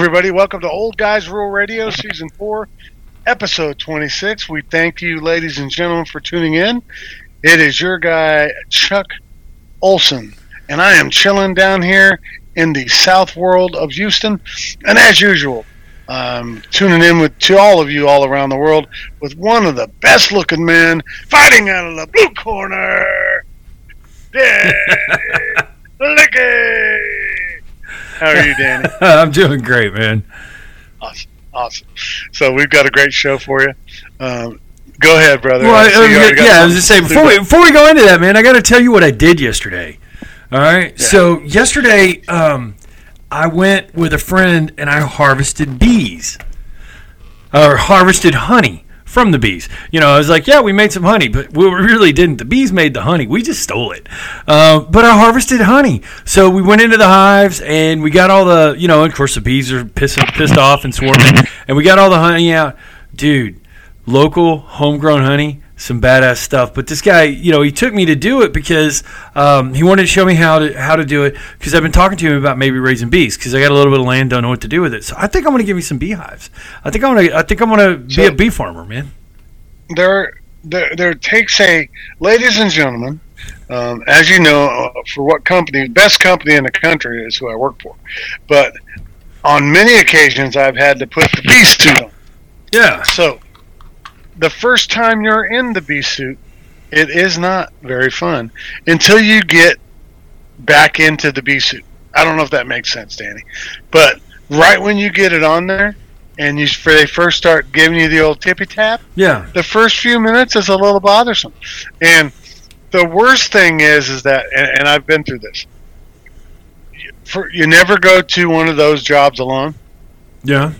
Everybody, welcome to Old Guys Rule Radio, Season 4, Episode 26. We thank you, ladies and gentlemen, for tuning in. It is your guy, Chuck Olson, and I am chilling down here in the south world of Houston. And as usual, um, tuning in with to all of you all around the world with one of the best looking men fighting out of the blue corner. Danny Licky. How are you, Danny? I'm doing great, man. Awesome, awesome. So we've got a great show for you. Um, go ahead, brother. Well, I I, already yeah, I was just saying before we, before we go into that, man, I got to tell you what I did yesterday. All right. So yesterday, um, I went with a friend and I harvested bees, or harvested honey from the bees. You know, I was like, yeah, we made some honey, but we really didn't. The bees made the honey. We just stole it. Uh, but I harvested honey. So we went into the hives and we got all the, you know, of course the bees are pissing, pissed off and swarming, and we got all the honey out. Dude, local homegrown honey some badass stuff. But this guy you know he took me to do it because um, he wanted to show me how to how to do it because i've been talking to him about maybe raising bees because i got a little bit of land don't know what to do with it. So i think i'm going to give me some beehives. I think i'm going to i think i'm going to be a bee farmer man. There, there, there takes a, ladies and gentlemen, um, as you know, uh, for what company, best company in the country is who I work for. But on many occasions, I've had to put the bee suit on. yeah. So, the first time you're in the bee suit, it is not very fun until you get back into the bee suit. I don't know if that makes sense, Danny, but right when you get it on there, and you they first start giving you the old tippy tap, yeah the first few minutes is a little bothersome. And the worst thing is, is that, and, and I've been through this. For, you never go to one of those jobs alone yeah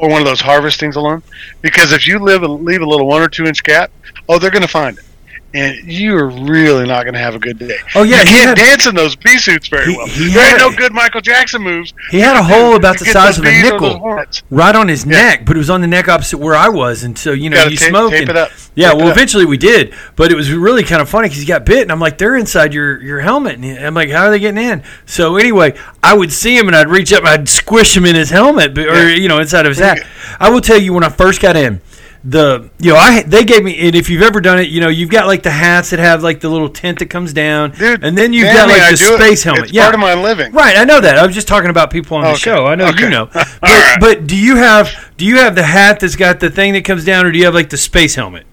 or one of those harvestings alone, because if you live leave a little one or two inch gap, oh, they're going to find it, and you're really not going to have a good day. Oh, yeah, you he can't had- dance in those bee suits very He- well. he there had ain't no good Michael Jackson moves. he had a hole about the size of a bees or those nickel right on his Yeah. neck but it was on the neck opposite where i was and so you know you tape- smoke tape and-. Yeah, Tape well, eventually we did, but it was really kind of funny because he got bit, and I'm like, they're inside your your helmet, and I'm like, how are they getting in? So anyway, I would see him, and I'd reach up, and I'd squish him in his helmet, or Yeah. you know, inside of his hat. I will tell you when I first got in. The you know I they gave me and if you've ever done it you know you've got like the hats that have like the little tent that comes down Dude, and then you've got like the do it. space helmet It's yeah part of my living. Right, I know that. I was just talking about people on the show. I know okay. you know. But, right. but do you have do you have the hat that's got the thing that comes down, or do you have like the space helmet?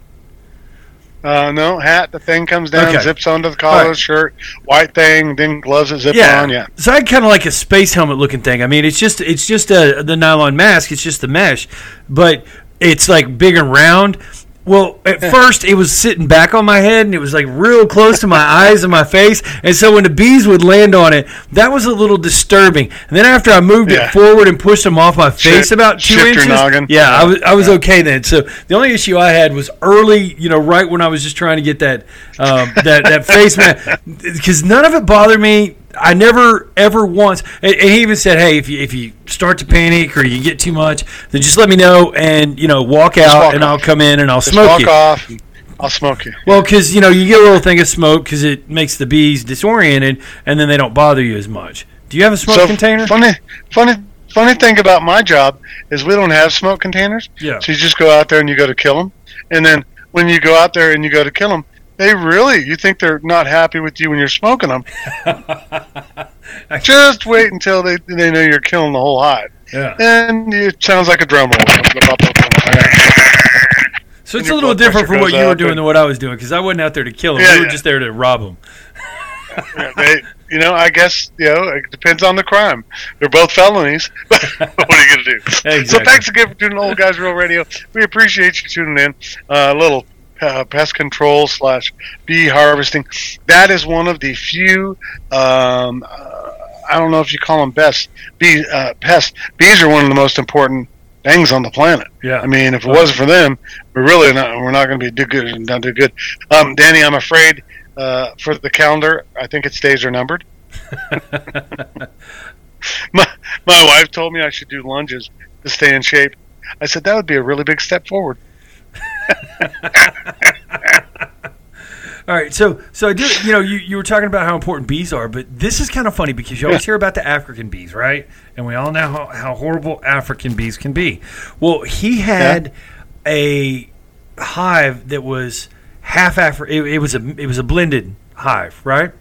Uh, no hat. The thing comes down, Okay. zips onto the collar, right. shirt, white thing, then gloves that zip Yeah. on. Yeah. So I kind of like a space helmet looking thing. I mean, it's just it's just a the nylon mask. It's just the mesh, but it's like big and round. Well, at first it was sitting back on my head and it was like real close to my eyes and my face. And so when the bees would land on it, that was a little disturbing. And then after I moved Yeah. it forward and pushed them off my face Shift- about two inches, noggin. yeah, I was I was okay then. So the only issue I had was early, you know, right when I was just trying to get that um, that that face mask because none of it bothered me. I never ever once, and, and he even said, "Hey, if you if you start to panic or you get too much, then just let me know and you know walk out walk and I'll come in and I'll Just smoke walk you." off. I'll smoke you. Well, because you know you get a little thing of smoke because it makes the bees disoriented and then they don't bother you as much. Do you have a smoke container? Funny, funny, funny thing about my job is we don't have smoke containers. Yeah. So you just go out there and you go to kill them, and then when you go out there and you go to kill them, they really you think they're not happy with you when you're smoking them. just wait until they they know you're killing the whole hive, Yeah. and it sounds like a drum roll. So it's a little different from what you were doing and- than what I was doing because I wasn't out there to kill them. Yeah, we were yeah. just there to rob them. Yeah, they, you know, I guess you know it depends on the crime. They're both felonies. what are you gonna do? So thanks again for tuning in, Old Guys Rule Radio. We appreciate you tuning in. Uh, a little uh, pest control slash bee harvesting. That is one of the few. Um, uh, I don't know if you call them best bee uh, pests. Bees are one of the most important things on the planet. Yeah. I mean, if it wasn't for them, we're really not. We're not going to be do good. Not do good. Um, Danny, I'm afraid uh, for the calendar, I think its days are numbered. my my wife told me I should do lunges to stay in shape. I said that would be a really big step forward. All right, so so I do. You know, you, you were talking about how important bees are, but this is kind of funny because you always hear about the African bees, right? And we all know how, how horrible African bees can be. Well, he had a hive that was half Afri. It, it was a it was a blended hive, right?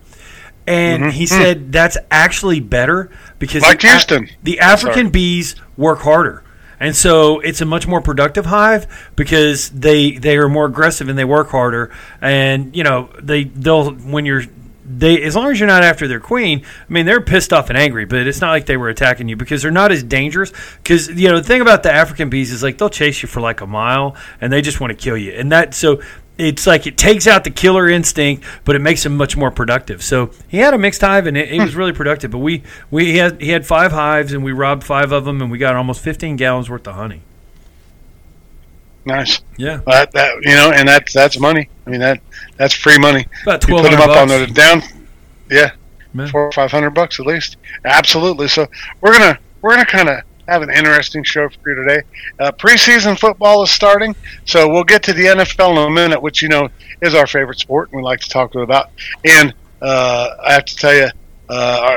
And mm-hmm. he hmm. said that's actually better because Like the, Houston. the African bees work harder. And so it's a much more productive hive because they they are more aggressive and they work harder. And you know they they'll when you're they as long as you're not after their queen. I mean they're pissed off and angry, but it's not like they were attacking you because they're not as dangerous. Because you know the thing about the African bees is like they'll chase you for like a mile and they just want to kill you. And that so it's like it takes out the killer instinct, but it makes them much more productive. So he had a mixed hive, and it, it was hmm. really productive. But we we he had he had five hives, and we robbed five of them, and we got almost fifteen gallons worth of honey. Nice. Yeah, That, that you know, and that's that's money. I mean that that's free money. about twelve put them up on the down. Yeah, Yeah. four or five hundred bucks at least. Absolutely. So we're gonna we're gonna kind of have an interesting show for you today. Uh, preseason football is starting, so we'll get to the NFL in a minute, which you know is our favorite sport, and we like to talk about. And uh, I have to tell you, uh,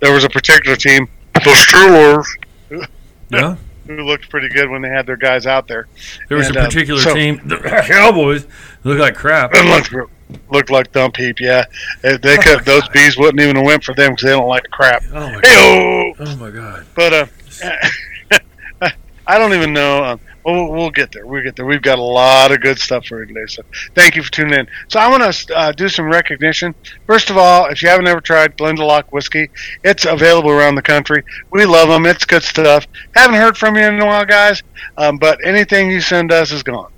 there was a particular team, the Steelers, Yeah, who looked pretty good when they had their guys out there. there was And, a um, particular so- team, the Cowboys, looked like crap. It looked looked like dump heap. Yeah, they, they could. Those bees wouldn't even have went for them because they don't like crap. Oh my god! Hey, Oh my god! but uh, I don't even know. Um, we'll, we'll get there. We'll get there. We've got a lot of good stuff for you today. So thank you for tuning in. So I want to uh, do some recognition. First of all, if you haven't ever tried Glendalough whiskey, it's available around the country. We love them. It's good stuff. Haven't heard from you in a while, guys. Um, but anything you send us is gone.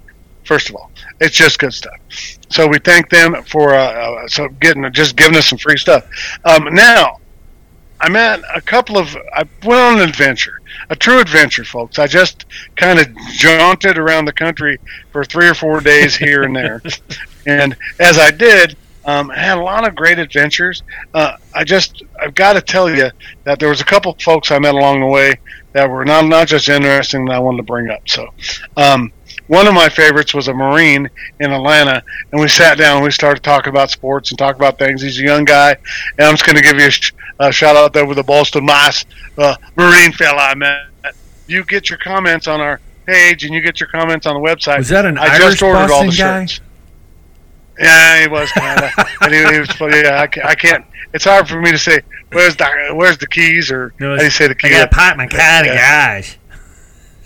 First of all, it's just good stuff. So we thank them for uh, uh, so getting just giving us some free stuff. Um, now, I met a couple of. I went on an adventure, a true adventure, folks. I just kind of jaunted around the country for three or four days here and there, and as I did, um, I had a lot of great adventures. Uh, I just, I've got to tell you that there was a couple of folks I met along the way that were not not just interesting that I wanted to bring up. So, um, one of my favorites was a Marine in Atlanta, and we sat down and we started talking about sports and talk about things. He's a young guy, and I'm just going to give you a, sh- a shout out there with the Boston Mass uh, Marine fella I met. You get your comments on our page, and you get your comments on the website. Was that an I Irish just ordered all Boston the guy? shirts. Yeah, he was kind of. and he, he was, yeah, I, ca- I can't. It's hard for me to say where's the where's the keys or No, how do you say the I keys? got to park my car, Yeah. guys.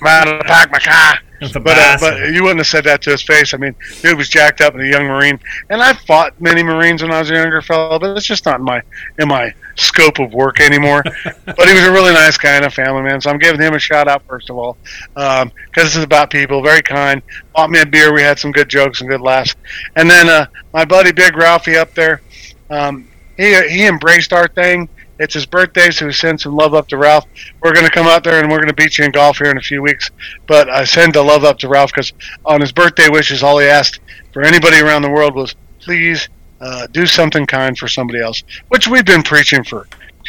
Man, I my car. But, uh, but you wouldn't have said that to his face. I mean, dude was jacked up and a young Marine, and I fought many Marines when I was a younger fellow, but it's just not in my in my scope of work anymore. but he was a really nice guy and a family man, so I'm giving him a shout out first of all, because this is about people. Very kind. Bought me a beer. We had some good jokes and good laughs, and then uh, my buddy Big Ralphie up there, um, he he embraced our thing. It's his birthday, so we send some love up to Ralph. We're going to come out there and we're going to beat you in golf here in a few weeks. But I send the love up to Ralph because on his birthday wishes, all he asked for anybody around the world was, please uh, do something kind for somebody else, which we've been preaching for.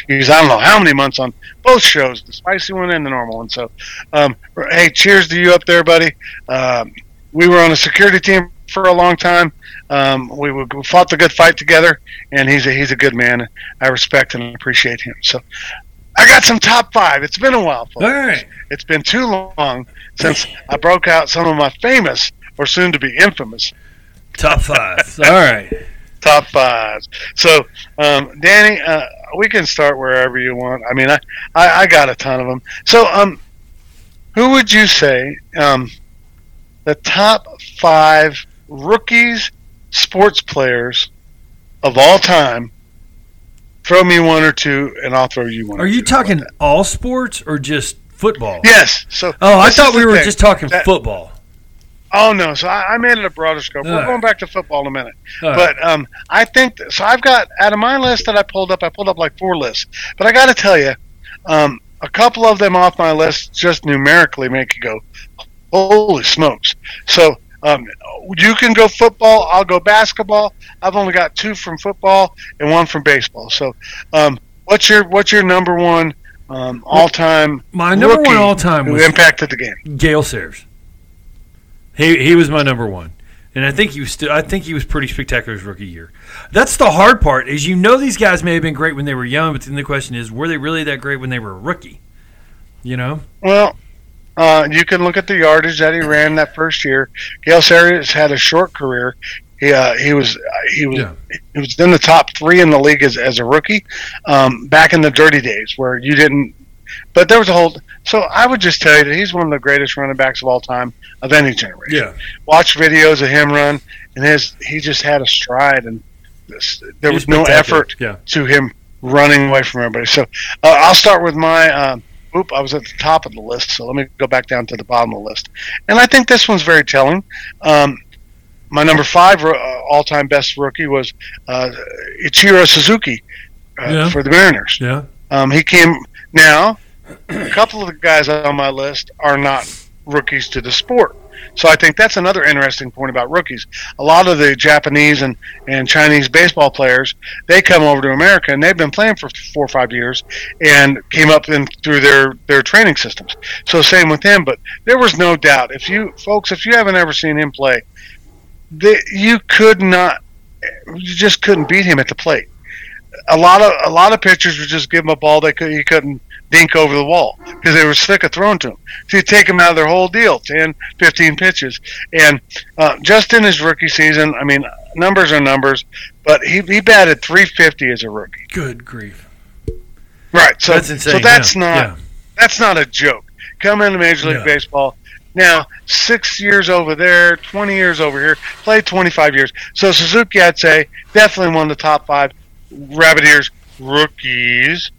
Geez, I don't know how many months on both shows, the spicy one and the normal one. So, um, hey, cheers to you up there, buddy. Um, we were on a security team for a long time. Um, we, we fought the good fight together, and he's a he's a good man. I respect and appreciate him. So, I got some top five. It's been a while, folks. All right. It's been too long since I broke out some of my famous, or soon to be infamous, Top five. All right. top fives. So, um, Danny, uh, we can start wherever you want. I mean, I, I, I got a ton of them. So, um, who would you say um, the top five rookies, sports players of all time? Throw me one or two, and I'll throw you one. Are you. Talking all sports or just football? Yes. So. Oh, I thought we were thing. just talking That- football. Oh no! So I, I made it a broader scope. All We're right. going back to football in a minute. All. But um, I think so. I've got out of my list that I pulled up. I pulled up like four lists. But I got to tell you, um, a couple of them off my list just numerically make you go, "Holy smokes!" So um, you can go football. I'll go basketball. I've only got two from football and one from baseball. So, um, what's your what's your number one um, all time? My number one all time who was impacted the game. Gale Sayers. He he was my number one. And I think he was still. I think he was pretty spectacular his rookie year. That's the hard part. Is you know these guys may have been great when they were young, but then the question is, were they really that great when they were a rookie? You know. Well, uh, you can look at the yardage that he ran that first year. Gale Sayers had a short career. He uh, he was he was Yeah. he was in the top three in the league as, as a rookie um, back in the dirty days where you didn't. But there was a whole. So I would just tell you that he's one of the greatest running backs of all time of any generation. Yeah. Watch videos of him run, and his he just had a stride, and this, there He was no effort Yeah. to him running away from everybody. So uh, I'll start with my. Um, oop, I was at the top of the list, so let me go back down to the bottom of the list. And I think this one's very telling. Um, my number five uh, all-time best rookie was uh, Ichiro Suzuki uh, Yeah. for the Mariners. Yeah. Um, he came now. A couple of the guys on my list are not rookies to the sport. So I think that's another interesting point about rookies. A lot of the Japanese and, and Chinese baseball players, they come over to America and they've been playing for four or five years and came up in through their, their training systems. So same with him, but there was no doubt. If you folks, if you haven't ever seen him play, the, you could not, you just couldn't beat him at the plate. A lot of a lot of pitchers would just give him a ball they could he couldn't dink over the wall because they were sick of throwing to him. So you take him out of their whole deal, 10, 15 pitches. And uh, just in his rookie season, I mean, numbers are numbers, but he, he batted 350 as a rookie. Good grief. Right. So That's insane. so that's yeah. not Yeah. that's not a joke. Come into Major League Yeah. Baseball. Now, six years over there, 20 years over here, played 25 years. So Suzuki, I'd say, definitely one of the top five rabbit ears rookies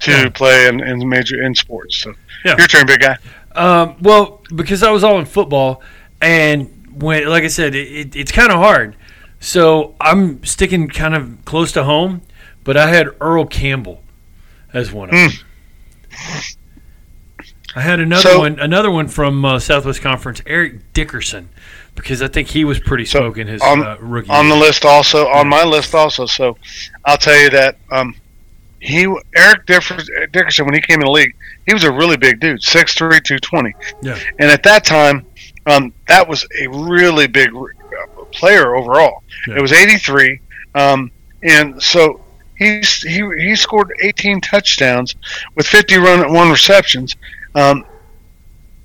to Yeah. play in, in major in sports. So Yeah. your turn, big guy. Um, well, because I was all in football, and when, like I said, it, it, it's kind of hard. So I'm sticking kind of close to home, but I had Earl Campbell as one of them. I had another So- one, another one from uh, Southwest Conference, Eric Dickerson, because I think he was pretty So, smoking his on- uh, rookie. on the list also on my list also. So I'll tell you that um, he Eric Dickerson when he came in the league, he was a really big dude, 6'3", 220. Yeah. And at that time, um, that was a really big uh, player overall. Yeah. It was eighty three, um, and so. He's, he he scored 18 touchdowns with 50 run one receptions. Um,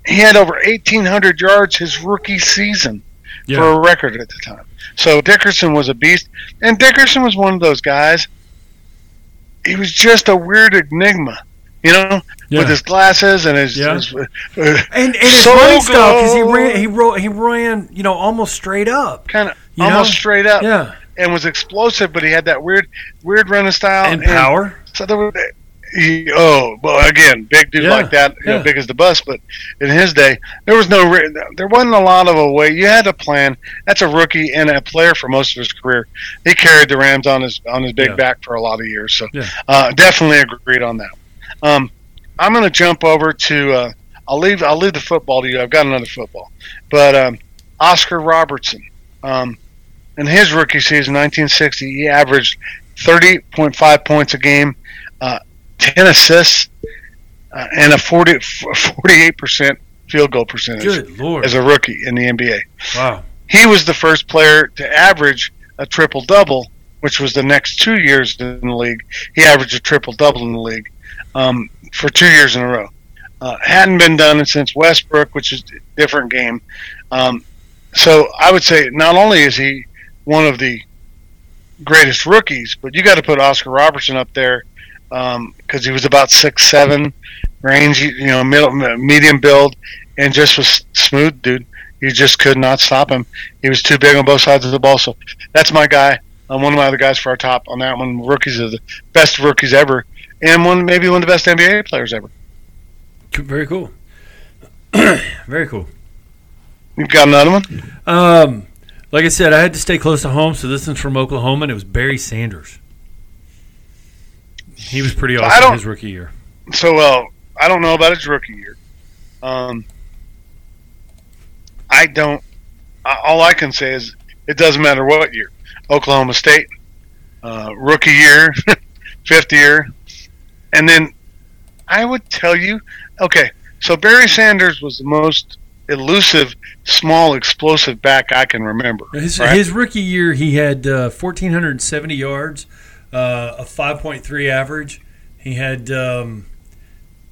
he had over 1,800 yards his rookie season Yeah. for a record at the time. So Dickerson was a beast, and Dickerson was one of those guys. He was just a weird enigma, you know, Yeah. with his glasses and his, Yeah. his uh, and, and his So running style because he ran he ro- he ran you know almost straight up. kind of almost know? straight up, Yeah, and was explosive, but he had that weird, weird running style and power. So there was, he, oh, well, again, big dude Yeah, like that, you know, big as the bus. But in his day, there was no there wasn't a lot of a way. You had to plan. That's a rookie and a player for most of his career. He carried the Rams on his on his big Yeah. back for a lot of years. So Yeah. uh, definitely agreed on that. Um, I'm going to jump over to. Uh, I'll leave. I'll leave the football to you. I've got another football, but um, Oscar Robertson. Um, in his rookie season, 1960, he averaged 30.5 points a game, uh, 10 assists, uh, and a 40, 48% field goal percentage Good lord! as a rookie in the NBA. wow. He was the first player to average a triple double, which was the next two years in the league. He averaged a triple double in the league um, for two years in a row. Uh, hadn't been done since Westbrook, which is a different game. Um, so I would say not only is he one of the greatest rookies, but you got to put Oscar Robertson up there because he was about six seven, range, you know, middle, medium build, and just was smooth, dude. You just could not stop him. He was too big on both sides of the ball. So that's my guy. Um, one of my other guys for our top on that one. Rookies are the best rookies ever, and one maybe one of the best NBA players ever. Very cool. Very cool. You've got another one? Um, like I said, I had to stay close to home, so this one's from Oklahoma, and it was Barry Sanders. He was pretty I awesome don't- his rookie year. So well, I don't know about his rookie year. Um, I don't. I- All I can say is it doesn't matter what year. Oklahoma State, uh, rookie year, fifth year, and then I would tell you, okay, so Barry Sanders was the most elusive, small, explosive back I can remember. His, right? his rookie year, he had uh, 1,470 yards, uh, a 5.3 average. He had um,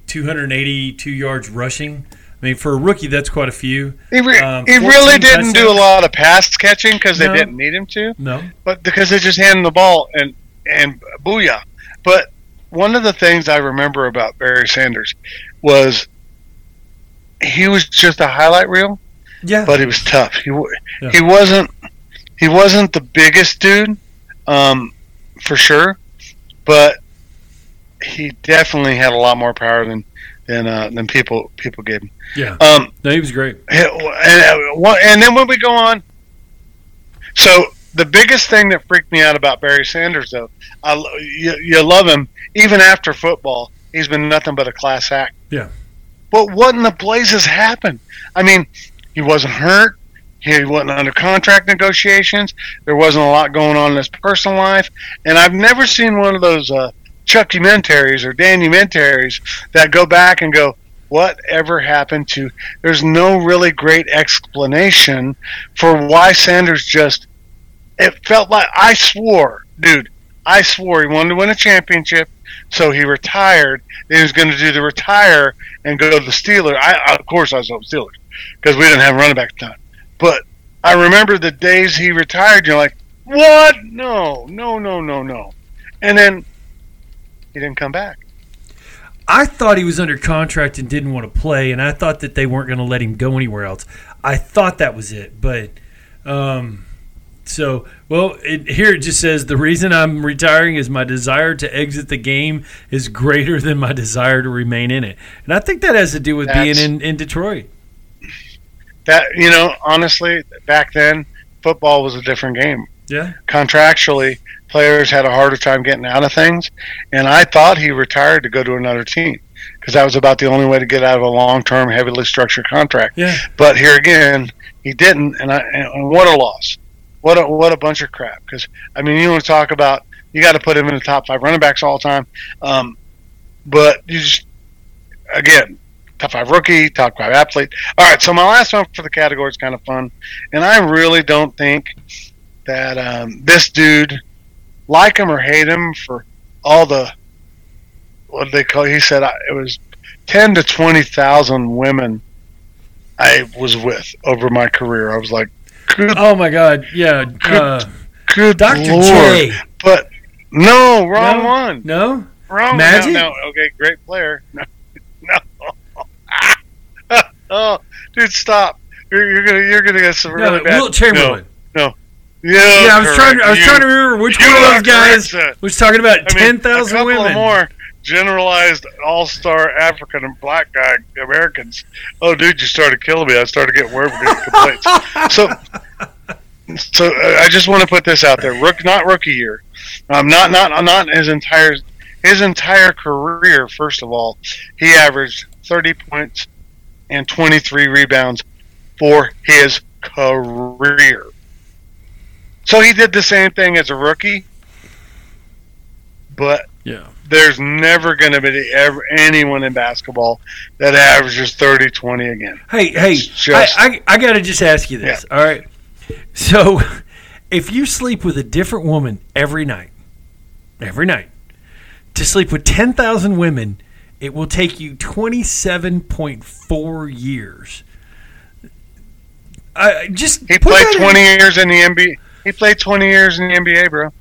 282 yards rushing. I mean, for a rookie, that's quite a few. He, re- Um, he really didn't do a lot of pass catching because they No. didn't need him to, No, but because they just handed him the ball and and booyah. But one of the things I remember about Barry Sanders was he was just a highlight reel, yeah, but he was tough. He wa- Yeah. he wasn't he wasn't the biggest dude, um, for sure, but he definitely had a lot more power than than uh, than people people gave him. yeah. Um, No, he was great. and, uh, and then when we go on, so the biggest thing that freaked me out about Barry Sanders, though, I, you, you love him even after football. He's been nothing but a class act. Yeah. But what in the blazes happened? I mean, he wasn't hurt. He wasn't under contract negotiations. There wasn't a lot going on in his personal life, and I've never seen one of those uh, Chuckymentaries or Danny-mentaries that go back and go, whatever happened to there's no really great explanation for why Sanders just it felt like I swore, dude, I swore he wanted to win a championship, so he retired. He was going to do the retire and go to the Steelers. I, of course, I was on Steelers because we didn't have a running back at the time. But I remember the days he retired. You're like, what? No, no, no, no, no. And then he didn't come back. I thought he was under contract and didn't want to play, and I thought that they weren't going to let him go anywhere else. I thought that was it, but um, so well. It, here it just says the reason I'm retiring is my desire to exit the game is greater than my desire to remain in it, and I think that has to do with That's- being in, in Detroit. That you know, honestly, back then football was a different game. Yeah, contractually players had a harder time getting out of things and i thought he retired to go to another team because that was about the only way to get out of a long-term heavily structured contract. Yeah, but here again he didn't and, I, and what a loss. What a, what a bunch of crap because i mean you want to talk about you got to put him in the top five running backs all the time um, but you just again top five rookie top five athlete all right so my last one for the category is kind of fun and i really don't think that um, this dude, like him or hate him for all the what they call? He said I, it was ten to twenty thousand women I was with over my career. I was like, good, Oh my God, yeah, uh, good Doctor lord. J. But no, wrong No? one. No, Wrong. Magic? No, no. Okay, great player. No. Oh, dude, stop. You're, you're gonna you're gonna get some no, really bad. Wilt Chamberlain. No. Yeah, Yeah, I was trying. I was correct. trying to remember which one of those guys correct, was talking about I ten thousand a couple women. More generalized all-star African and black guy Americans. Oh, dude, you started killing me. I started getting worried with complaints. so, so uh, I just want to put this out there. Rook, not rookie year. Um, not not not his entire his entire career. First of all, he averaged thirty points and twenty three rebounds for his career. So he did the same thing as a rookie, but Yeah. there's never going to be ever anyone in basketball that averages 30 20 again. Hey, hey, Just- I, I, I got to just ask you this. All right. So, if you sleep with a different woman every night, every night, to sleep with 10,000 women, it will take you 27.4 years. I just He played that in- 20 years in the NBA. He played 20 years in the NBA, bro.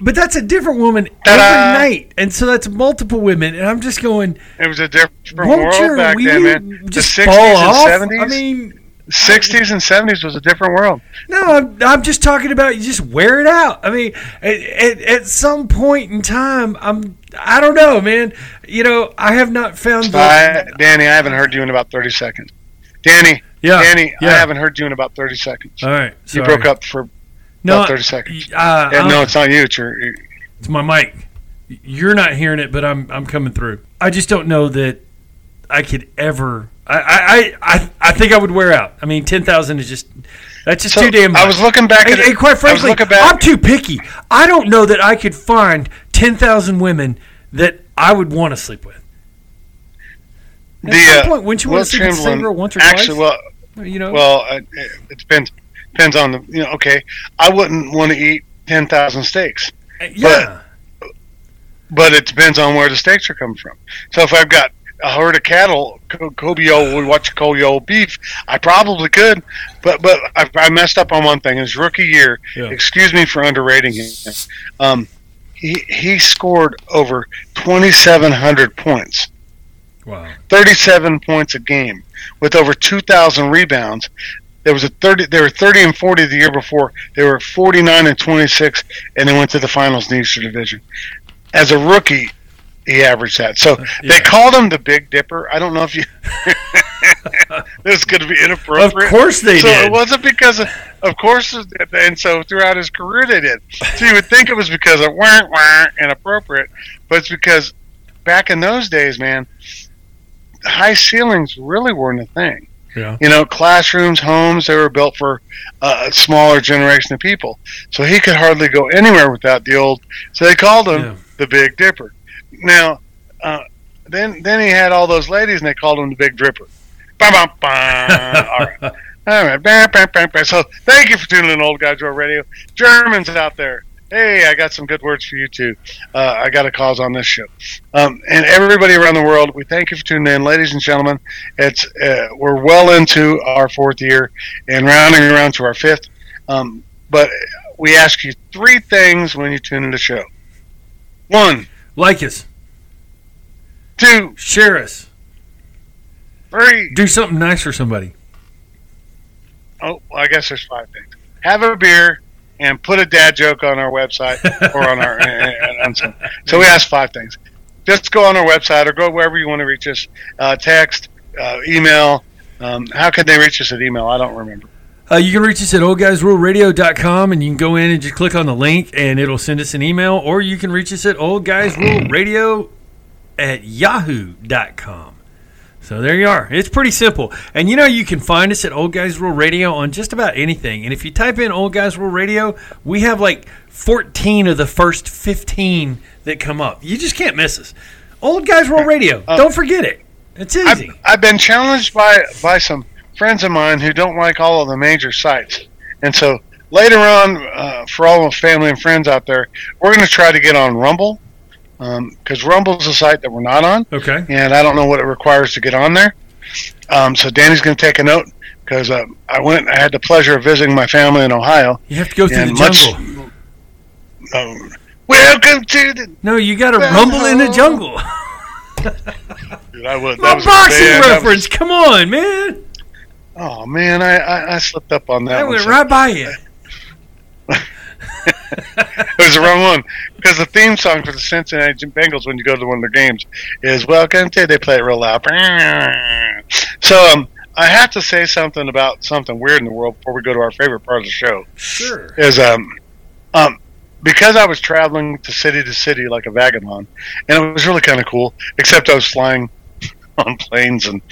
but that's a different woman Ta-da! every night, and so that's multiple women. And I'm just going, It was a different world back then, man. just the 60s fall and off? 70s. I mean, 60s and 70s was a different world. No, I'm, I'm just talking about you just wear it out. I mean, at, at, at some point in time, I'm I don't know, man. You know, I have not found the I, Danny, I haven't heard you in about 30 seconds. Danny, yeah, Danny, yeah. I haven't heard you in about 30 seconds. All right, you broke up for No, about 30 seconds. Uh, Yeah, no, it's not you. It's your. it's my mic. You're not hearing it, but I'm I'm coming through. I just don't know that I could ever. I I I, I think I would wear out. I mean, ten thousand is just that's just So, too damn much. I was looking back And, at it. and quite frankly, I'm too picky. I don't know that I could find ten thousand women that I would want to sleep with. At The, some uh, point, wouldn't you want Wilt to see the same girl once or actually, twice? well, you know, well, uh, it, it depends depends on the you know. Okay, I wouldn't want to eat ten thousand steaks, Uh, yeah, but it depends on where the steaks are coming from. So if I've got a herd of cattle, co- Kobe would watch Kobe beef. I probably could, but but I, I messed up on one thing. His rookie year, Yeah. excuse me for underrating him. Um, he he scored over twenty seven hundred points. wow. 37 points a game with over 2,000 rebounds. There was a 30. They were 30 and 40 the year before. They were 49 and 26, and they went to the finals in the Eastern Division. As a rookie, he averaged that. So yeah. they called him the Big Dipper. I don't know if you. this to be inappropriate. Of course they so did. it wasn't because of, of course, and so throughout his career they did. So you would think it was because of weren't weren't inappropriate, but it's because back in those days, man, high ceilings really weren't a thing. Yeah. You know, classrooms, homes, they were built for uh, a smaller generation of people. So he could hardly go anywhere without the old. So they called him Yeah. the Big Dipper. Now, uh, then then he had all those ladies, and they called him the Big Dripper. Bum, bum, bum. all right. All right. Bam, bam, bam, bam. So thank you for tuning in, Old Guys Rule Radio. Germans out there. Hey, I got some good words for you too. Uh, I got a cause on this show, um, and everybody around the world. We thank you for tuning in, ladies and gentlemen. It's uh, we're well into our fourth year and rounding around to our fifth. Um, but we ask you three things when you tune in the show. One, Like us, two, share us, three. do something nice for somebody. Oh, well, I guess there's five things. Have a beer and put a dad joke on our website or on our. so we ask five things. Just go on our website or go wherever you want to reach us. Uh, text, uh, email. Um, how can they reach us at email? I don't remember. Uh, you can reach us at oldguysruleradio.com and you can go in and just click on the link and it'll send us an email, or you can reach us at oldguysruleradio at yahoo.com. So there you are. It's pretty simple. And you know, you can find us at Old Guys Rule Radio on just about anything. And if you type in Old Guys Rule Radio, we have like 14 of the first 15 that come up. You just can't miss us. Old Guys Rule Radio. Don't forget it. It's I've, easy. I've been challenged by by some friends of mine who don't like all of the major sites, and so later on, uh, for all the family and friends out there, we're going to try to get on Rumble because Rumble's a site that we're not on, Okay. and I don't know what it requires to get on there. Um, so Danny's going to take a note because uh, I went. I had the pleasure of visiting my family in Ohio. You have to go through the much- jungle. Um, welcome to the. No, you got to rumble in the jungle. Dude, I would. My that was a boxing band- that was- reference. Come on, man. oh man, I, I, I slipped up on that. I one. went So- right by you. it was the wrong one because the theme song for the Cincinnati Bengals when you go to one of their games is "Welcome to." They play it real loud. So um, I have to say something about something weird in the world before we go to our favorite part of the show. Sure. Is um, um, because I was traveling to city to city like a vagabond, and it was really kind of cool. Except I was flying on planes and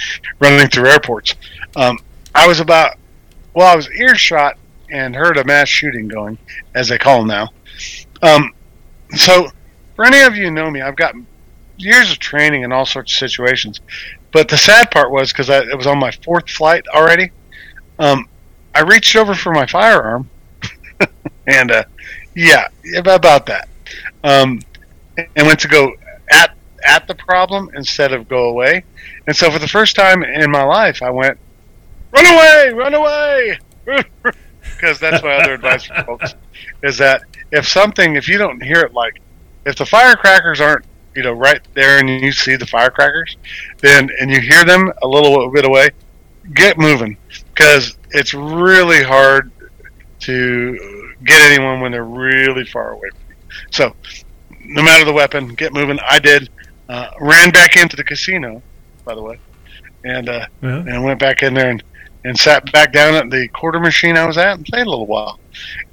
running through airports. Um, I was about well, I was earshot and heard a mass shooting going, as they call them now. Um, so, for any of you who know me, I've got years of training in all sorts of situations. But the sad part was because it was on my fourth flight already. Um, I reached over for my firearm, and uh, yeah, about that, um, and went to go at at the problem instead of go away. And so, for the first time in my life, I went, "Run away! Run away!" because that's my other advice for folks is that if something if you don't hear it like if the firecrackers aren't you know right there and you see the firecrackers then and you hear them a little bit away get moving. Because it's really hard to get anyone when they're really far away from you. So no matter the weapon get moving. I did uh, ran back into the casino by the way and uh, Yeah. and went back in there and and sat back down at the quarter machine I was at and played a little while.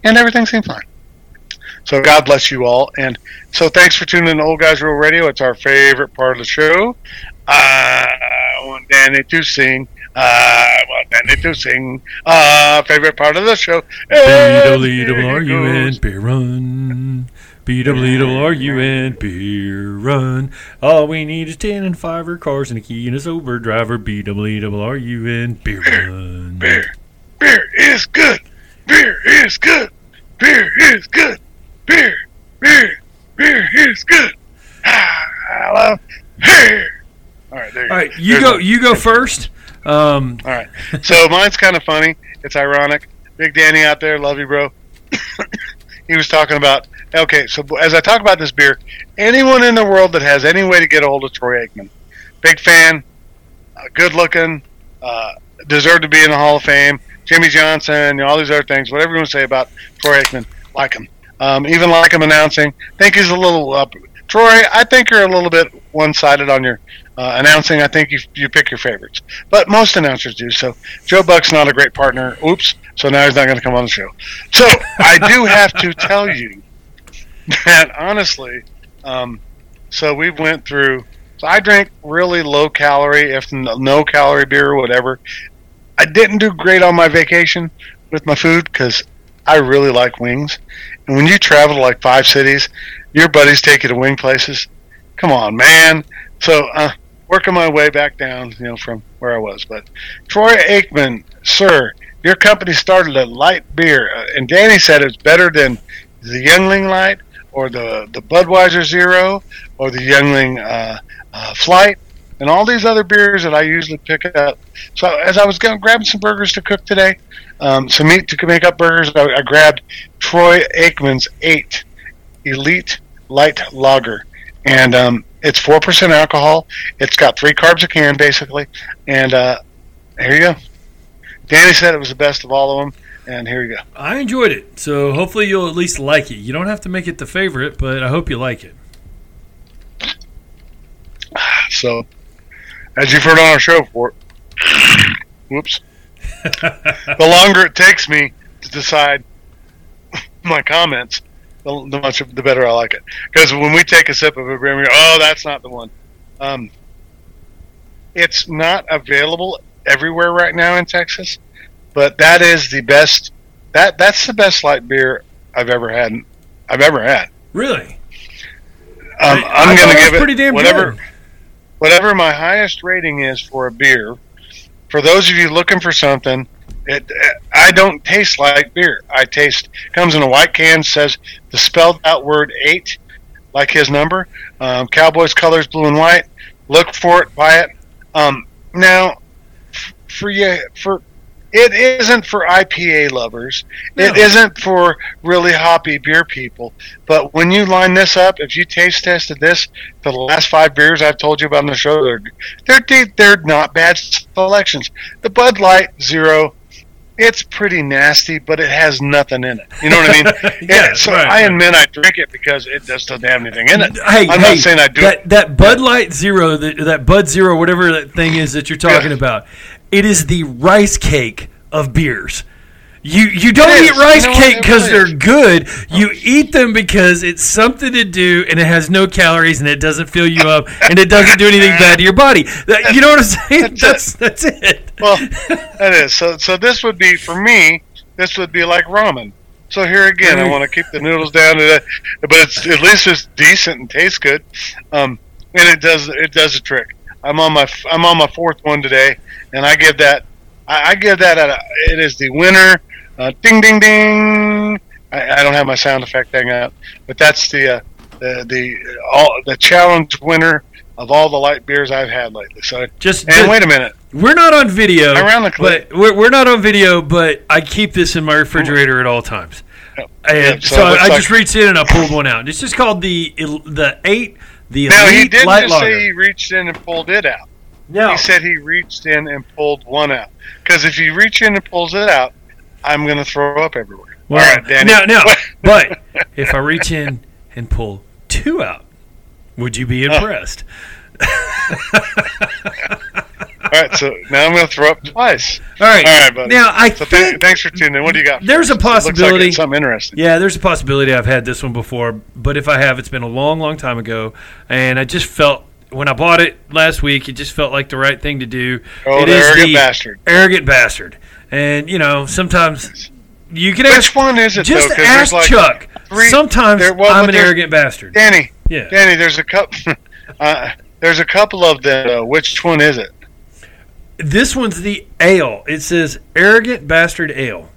And everything seemed fine. So God bless you all. And so thanks for tuning in to Old Guys Rule Radio. It's our favorite part of the show. I want Danny to sing. I want Danny to sing. Uh, favorite part of the show. Beetle, And leadle, here are you in beer run? B W W R U N beer run. All we need is ten and fiver cars and a key and a sober driver. B W W R U N beer run. Beer. Beer is good. Beer is good. Beer is good. Beer. Beer. Beer is good. Ah, I love beer. All right, there you All go. right, you There's go. one. You go first. Um, All right. So mine's kind of funny. It's ironic. Big Danny out there, love you, bro. he was talking about. Okay, so as I talk about this beer, anyone in the world that has any way to get a hold of Troy Aikman, big fan, uh, good looking, uh, deserved to be in the Hall of Fame. Jimmy Johnson, all these other things, whatever you want to say about Troy Aikman, like him. Um, even like him announcing. Think he's a little. Uh, Troy, I think you're a little bit one sided on your uh, announcing. I think you, you pick your favorites, but most announcers do. So Joe Buck's not a great partner. Oops. So now he's not going to come on the show. So I do have to tell you that honestly. Um, so we went through. So I drank really low calorie, if no calorie beer or whatever. I didn't do great on my vacation with my food because I really like wings. And when you travel to like five cities, your buddies take you to wing places. Come on, man. So uh, working my way back down, you know, from where I was. But Troy Aikman, sir, your company started a light beer, uh, and Danny said it's better than the Yuengling Light or the the Budweiser Zero or the Yuengling uh, uh, Flight and all these other beers that I usually pick up. So as I was going grabbing some burgers to cook today, um, some meat to make up burgers, I, I grabbed Troy Aikman's Eight Elite Light Lager, and um, it's four percent alcohol. It's got three carbs a can basically, and uh, here you go. Danny said it was the best of all of them, and here you go. I enjoyed it, so hopefully you'll at least like it. You don't have to make it the favorite, but I hope you like it. So, as you've heard on our show before, whoops, the longer it takes me to decide my comments, the, the much the better I like it. Because when we take a sip of a beer, we go, "Oh, that's not the one." Um, it's not available everywhere right now in Texas, but that is the best. That that's the best light beer I've ever had. I've ever had. Really? Um, I- I'm going to give it pretty damn whatever good. whatever my highest rating is for a beer. For those of you looking for something, it I don't taste like beer. I taste comes in a white can, says the spelled out word eight, like his number. Um, Cowboys colors, blue and white. Look for it, buy it. Um, now, for you, for it isn't for IPA lovers. It No. isn't for really hoppy beer people. But when you line this up, if you taste tested this, the last five beers I've told you about on the show, they're they're they're not bad selections. The Bud Light Zero, it's pretty nasty, but it has nothing in it. You know what I mean? Yeah, so right, I admit I drink it because it just doesn't have anything in it. Hey, I'm hey, not saying I do. that that Bud Light Zero, that, that Bud Zero, whatever that thing is that you're talking Yeah. about, it is the rice cake of beers. You you don't It eat rice You know cake It because they're good. You eat them because it's something to do and it has no calories and it doesn't fill you up and it doesn't do anything bad to your body. That- you know what I'm saying? That's That's that's it. Well, that is so. So this would be for me. This would be like ramen. So here again, I want to keep the noodles down to that, but it's at least it's decent and tastes good, um, and it does it does a trick. I'm on my I'm on my fourth one today, and I give that I, I give that a, it is the winner. Uh, ding ding ding. I, I don't have my sound effect thing out, but that's the uh, the the all the challenge winner of all the light beers I've had lately. So Just, and wait a minute. we're not on video, Ironically- but we're, we're not on video. But I keep this in my refrigerator at all times. Yep. And so so, I, I like- just reached in and I pulled one out. It's just called the the eight the Now he didn't just lager. say he reached in and pulled it out. no, He said he reached in and pulled one out. Because if you reach in and pulls it out, I'm going to throw up everywhere. well, All right, Danny. no, no. but if I reach in and pull two out, would you be impressed? All right, so now I'm going to throw up twice. All right. All right, buddy. Now I So th- think thanks for tuning in. What do you got? for There's a looks like possibility- something interesting. Yeah, there's a possibility I've had this one before, but if I have, it's been a long, long time ago, and I just felt when I bought it last week, it just felt like the right thing to do. Oh, It the is arrogant the bastard. arrogant bastard, and you know sometimes you can ask Which one is it, just though? ask like, Chuck. three. Sometimes there- well, I'm an arrogant bastard. Danny, Yeah. Danny, there's a couple. uh, there's a couple of them. Uh, which one is it? This one's the ale. It says arrogant bastard ale.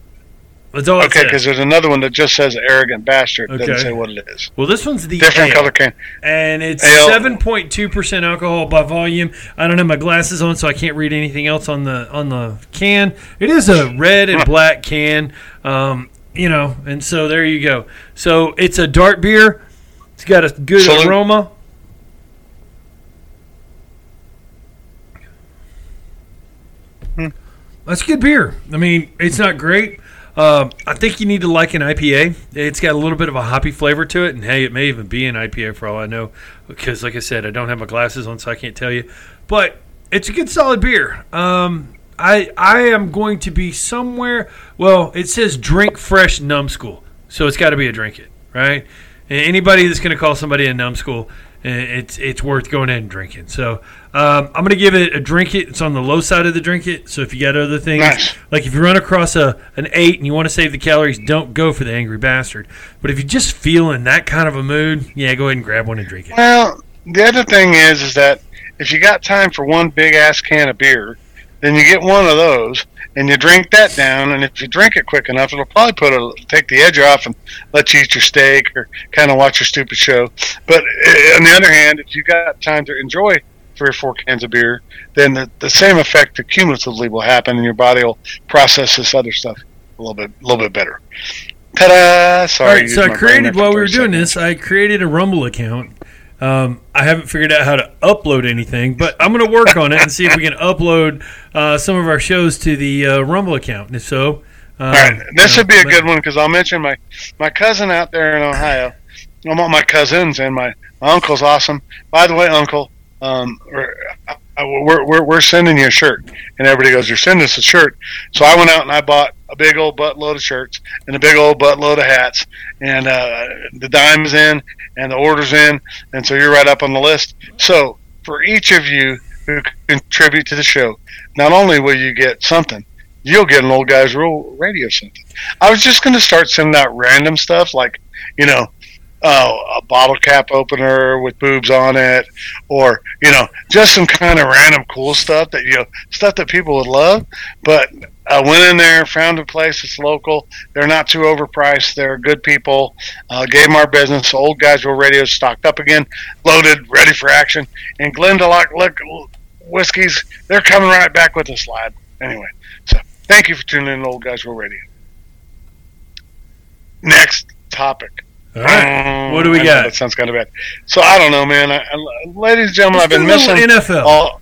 That's all Okay, because there's another one that just says arrogant bastard. Okay. Doesn't say what it is. Well, this one's the Different ale. color can. and it's seven point two percent alcohol by volume. I don't have my glasses on, so I can't read anything else on the on the can. It is a red and black can, um, you know, and so there you go. So it's a dark beer. It's got a good So- aroma. That's good beer. I mean, it's not great. Um, I think you need to like an IPA. It's got a little bit of a hoppy flavor to it, and hey, it may even be an IPA for all I know, because like I said, I don't have my glasses on, so I can't tell you. But it's a good, solid beer. Um, I I am going to be somewhere. Well, it says drink fresh numbskull, so it's got to be a drink it, right? Anybody that's going to call somebody a numbskull, it's it's worth going in and drinking. So um, I'm going to give it a drink it. It's on the low side of the drink it. So if you got other things, Nice. like if you run across a an eight and you want to save the calories, don't go for the angry bastard. But if you're just feeling that kind of a mood, yeah, go ahead and grab one and drink it. Well, the other thing is, is that if you got time for one big ass can of beer, then you get one of those and you drink that down. And if you drink it quick enough, it'll probably put a take the edge off and let you eat your steak or kind of watch your stupid show. But uh, on the other hand, if you got time to enjoy three or four cans of beer, then the, the same effect cumulatively will happen, and your body will process this other stuff a little bit, a little bit better. Ta-da! Sorry. All right, so I created while we were doing this, I created a Rumble account. Um, I haven't figured out how to upload anything, but I'm going to work on it and see if we can upload uh, some of our shows to the uh, Rumble account. And if so, uh, All right, this would be a good one because I'll mention my my cousin out there in Ohio. I'm all my cousins and my, my uncle's awesome. By the way, uncle, um, we're, uh, we're we're we're sending you a shirt, and everybody goes, "You're sending us a shirt." So I went out and I bought a big old buttload of shirts and a big old buttload of hats, and uh, the dime's in and the order's in, and so you're right up on the list. So for each of you who contribute to the show, not only will you get something, you'll get an Old Guys Rule Radio something. I was just going to start sending out random stuff like, you know, oh, a bottle cap opener with boobs on it, or you know, just some kind of random cool stuff that you know, stuff that people would love. But I went in there, found a place that's local. They're not too overpriced. They're good people. Uh, gave them our business. Old Guys Rule Radio stocked up again, loaded, ready for action. And Glendalough look, whiskeys, they're coming right back with us, lad. Anyway, so thank you for tuning in Old Guys Rule Radio. Next topic. All right. What do we I got? That sounds kind of bad. So I don't know, man. I, I, ladies and gentlemen, I've Let's been a little missing NFL. all.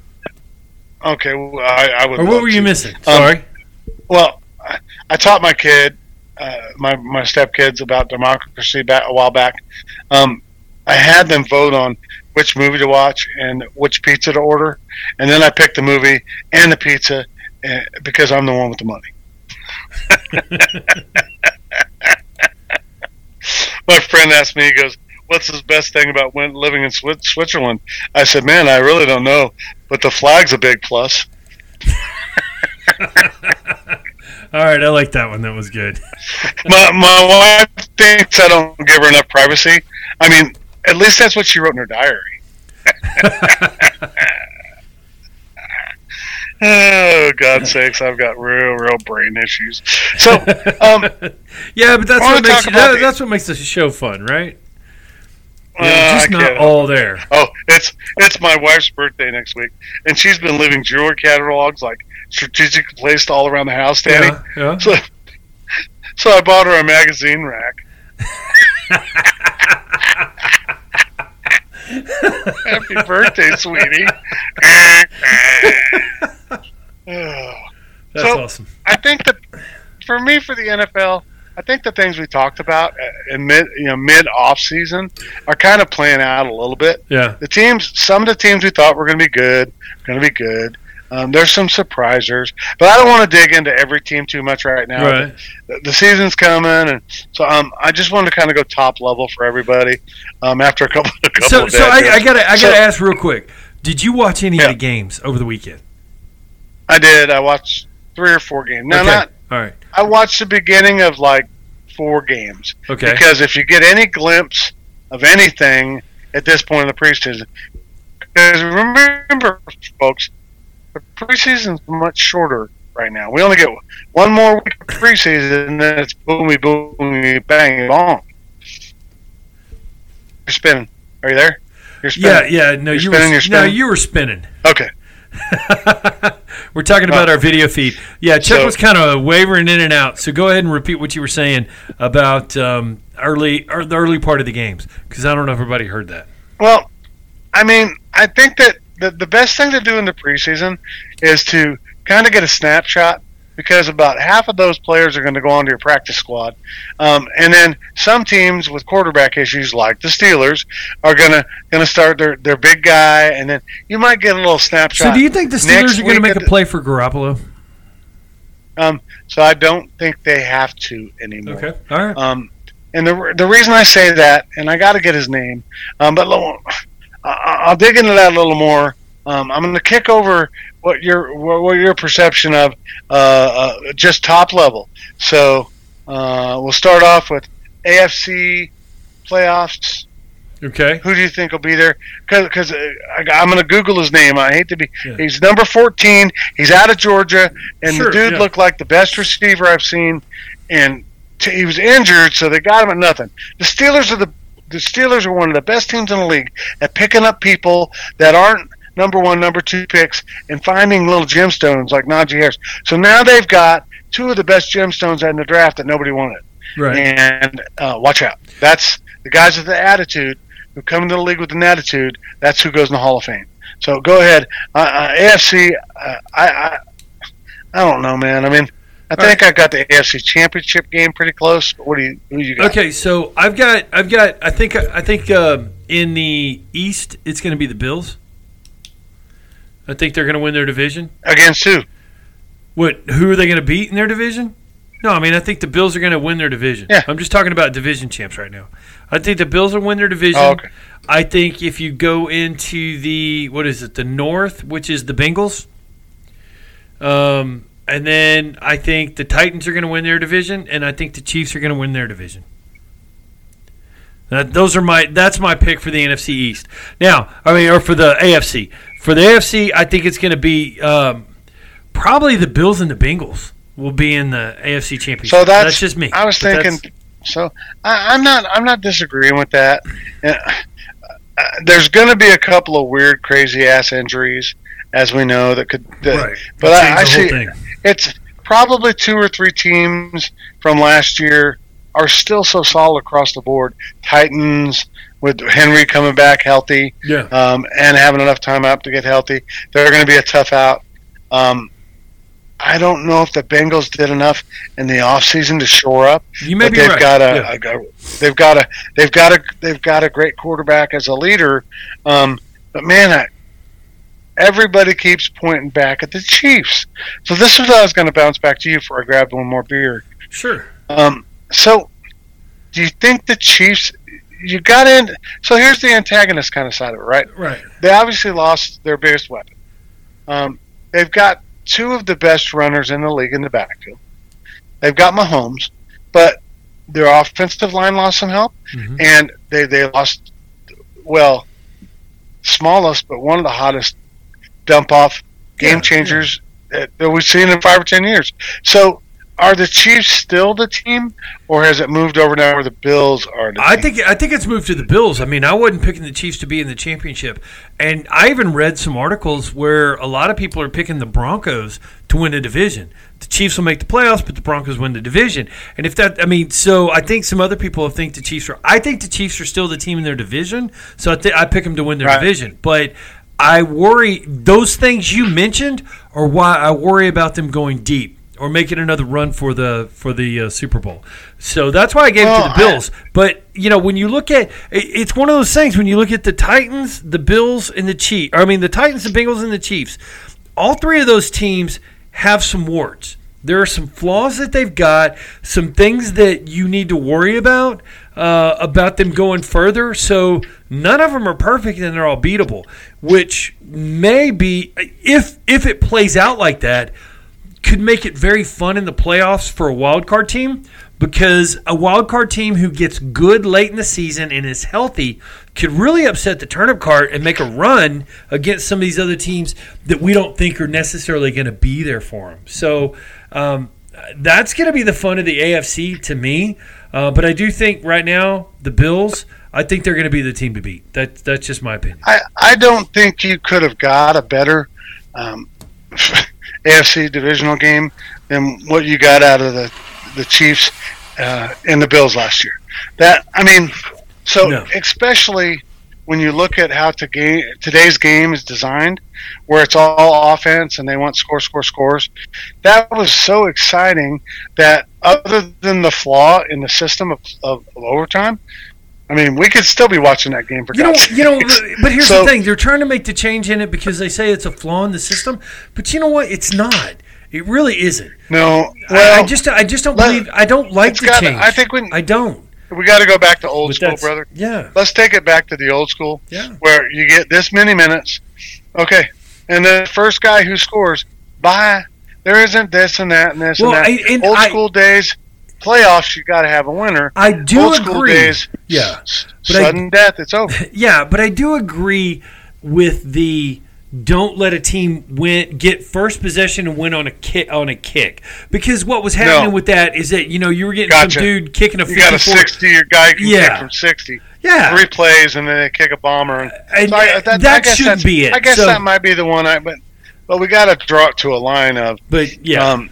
Okay, well, I, I would. or what were you to. missing? Sorry. Well, I, I taught my kid, uh, my my stepkids about democracy back a while back. Um, I had them vote on which movie to watch and which pizza to order, and then I picked the movie and the pizza uh, because I'm the one with the money. my friend asked me, he goes, "What's the best thing about living in Swi- Switzerland?" I said, "Man, I really don't know, but the flag's a big plus." All right, I like that one. That was good. my my wife thinks I don't give her enough privacy. I mean, at least that's what she wrote in her diary. oh, God's sakes, I've got real, real brain issues. So, um, yeah, but that's what makes that, the- that's what makes the show fun, right? uh, Yeah, just I not all there. Oh, it's it's my wife's birthday next week, and she's been leaving jewelry catalogs like strategically placed all around the house, Danny. Yeah, yeah. So, so I bought her a magazine rack. Happy birthday, sweetie. Oh. That's So- awesome. I think that for me, for the NFL, I think the things we talked about uh, in mid, you know, mid off season are kind of playing out a little bit. Yeah. The teams, some of the teams we thought were going to be good, going to be good. Um, there's some surprisers, but I don't want to dig into every team too much right now. Right. The, the season's coming, and so um, I just wanted to kind of go top level for everybody. Um, after a couple, a couple So, of so I. I gotta, I gotta ask real quick. Did you watch any Yeah. of the games over the weekend? I did. I watched three or four games. No, Okay. not. All right. I watched the beginning of like four games. Okay. Because if you get any glimpse of anything at this point in the preseason, because remember, folks, the preseason's much shorter right now. We only get one more week of preseason, and then it's boomy, boomy, bang, bong. You're spinning. Are you there? You're spinning. Yeah, yeah. No, You're you spinning, were you're no, you were spinning. Okay. We're talking about our video feed. Yeah, Chuck So- was kind of wavering in and out. So go ahead and repeat what you were saying about um, early or the early part of the games because I don't know if everybody heard that. Well, I mean, I think that the, the best thing to do in the preseason is to kind of get a snapshot because about half of those players are going to go onto your practice squad, um, and then some teams with quarterback issues, like the Steelers, are going to going to start their their big guy, and then you might get a little snapshot. So do you think the next Steelers are going to make a play for Garoppolo? Um, so I don't think they have to anymore. Okay, all right. Um, and the the reason I say that, and I got to get his name, um, but I'll dig into that a little more. Um, I'm going to kick over what your what, your perception of uh, uh, just top level. So uh, we'll start off with AFC playoffs. Okay. Who do you think will be there? Because I'm going to Google his name. I hate to be. Yeah. He's number 14. He's out of Georgia, and Sure, the dude yeah. looked like the best receiver I've seen. And t- he was injured, so they got him at nothing. The Steelers are the the Steelers are one of the best teams in the league at picking up people that aren't number one, number two picks and finding little gemstones like Najee Harris. So now they've got two of the best gemstones in the draft that nobody wanted. Right. And uh, watch out. That's the guys with the attitude who come into the league with an attitude. That's who goes in the Hall of Fame. So go ahead. Uh, uh, AFC. Uh, I, I I don't know, man. I mean, I think I got the AFC Championship game pretty close. What do you who you got? Okay, so I've got, I've got, I think, I think uh, in the East it's going to be the Bills. I think they're going to win their division. Against who? What? Who are they going to beat in their division? No, I mean I think the Bills are going to win their division. Yeah. I'm just talking about division champs right now. I think the Bills will win their division. Oh, okay. I think if you go into the what is it, the North, which is the Bengals, um, and then I think the Titans are going to win their division, and I think the Chiefs are going to win their division. That, those are my. That's my pick for the NFC East. Now, I mean, or for the AFC. For the AFC, I think it's going to be um, probably the Bills and the Bengals will be in the AFC Championship. So that's, just me. I was But thinking. So I, I'm not. I'm not disagreeing with that. Uh, uh, there's going to be a couple of weird, crazy ass injuries, as we know that could. That, right. But I, I see thing. it's probably two or three teams from last year are still so solid across the board. Titans with Henry coming back healthy Yeah. um, and having enough time out to get healthy. They're going to be a tough out. Um, I don't know if the Bengals did enough in the offseason to shore up. You may but be they've right. got a, Yeah. a- they've got a they've got a they've got a great quarterback as a leader. Um, but man, I, everybody keeps pointing back at the Chiefs. So this is what I was going to bounce back to you before I grabbed one more beer. Sure. Um, so, do you think the Chiefs? You got in. So here's the antagonist kind of side of it, right? Right. They obviously lost their biggest weapon. Um, they've got two of the best runners in the league in the backfield. They've got Mahomes, but their offensive line lost some help, Mhm. and they they lost. Well, smallest, but one of the hottest dump off game Yeah, changers that, that we've seen in five or ten years. So, are the Chiefs still the team, or has it moved over now where the Bills are the I team? think I think it's moved to the Bills. I mean, I wasn't picking the Chiefs to be in the championship, and I even read some articles where a lot of people are picking the Broncos to win the division. The Chiefs will make the playoffs, but the Broncos win the division. And if that, I mean, so I think some other people think the Chiefs are. I think the Chiefs are still the team in their division, so I, th- I pick them to win their Right. division. But I worry those things you mentioned are why I worry about them going deep. Or making another run for the for the uh, Super Bowl, so that's why I gave it to the I- Bills. But you know, when you look at it, it's one of those things. When you look at the Titans, the Bills, and the Chiefs, I mean the Titans, the Bengals, and the Chiefs, all three of those teams have some warts. There are some flaws that they've got, some things that you need to worry about uh, about them going further. So none of them are perfect, and they're all beatable. Which may be, if if it plays out like that, could make it very fun in the playoffs for a wild card team. because a wild card team who gets good late in the season and is healthy could really upset the turnip cart and make a run against some of these other teams that we don't think are necessarily going to be there for them. So um, that's going to be the fun of the AFC to me. Uh, but I do think right now the Bills. I think they're going to be the team to beat. That, that's just my opinion. I, I don't think you could have got a better um, AFC divisional game than what you got out of the the Chiefs uh, and the Bills last year. That I mean, so No. especially when you look at how to game, today's game is designed, where it's all offense and they want score, score, scores. That was so exciting that other than the flaw in the system of, of, of overtime, I mean, we could still be watching that game for You know, God's you know, but here's So- the thing: they're trying to make the change in it because they say it's a flaw in the system. But you know what? It's not. It really isn't. No, I- well, I, just, I just don't let- believe. I don't like the gotta- change. I think we- I don't. we got to go back to old But school, brother. Yeah, Let's take it back to the old school. Yeah. Where you get this many minutes. Okay. And the first guy who scores, bye. There isn't this and that and this Well, and that. I- and old I- school days, playoffs, you got to have a winner. I do old agree. days, Yeah. But I- sudden death, it's over. Yeah, but I do agree with the don't let a team win get first possession and win on a kick on a kick because what was happening No. with that is that you know you were getting Gotcha. some dude kicking a You got a 60 year guy can Yeah. kick from 60. yeah Three plays and then they kick a bomber. And, and so I- that, I guess shouldn't be it I guess So- that might be the one. I but but we got to draw it to a line of but yeah um,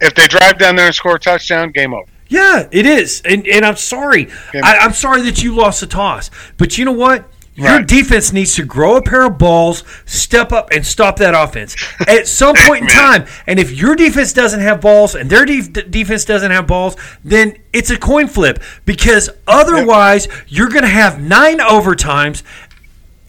if they drive down there and score a touchdown, game over. Yeah, it is, and and I'm sorry. I, I'm sorry that you lost the toss, but you know what? Your Right. defense needs to grow a pair of balls, step up, and stop that offense at some point in time. And if your defense doesn't have balls and their def- defense doesn't have balls, then it's a coin flip because otherwise you're going to have nine overtimes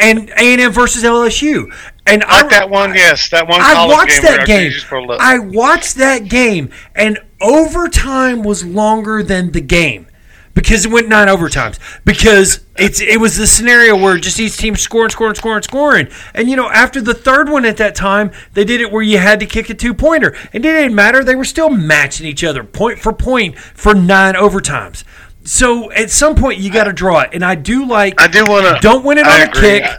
and A and M versus LSU. And I Like that one, yes, that one. I watched that game. Jesus for a look. I watched that game, and overtime was longer than the game because it went nine overtimes. Because it's it was the scenario where just each team scoring, scoring, scoring, scoring. And you know, after the third one at that time, they did it where you had to kick a two pointer, and it didn't matter. They were still matching each other point for point for nine overtimes. So at some point, you got to draw it, and I do like. I do want to. Don't win it I on a agree. kick.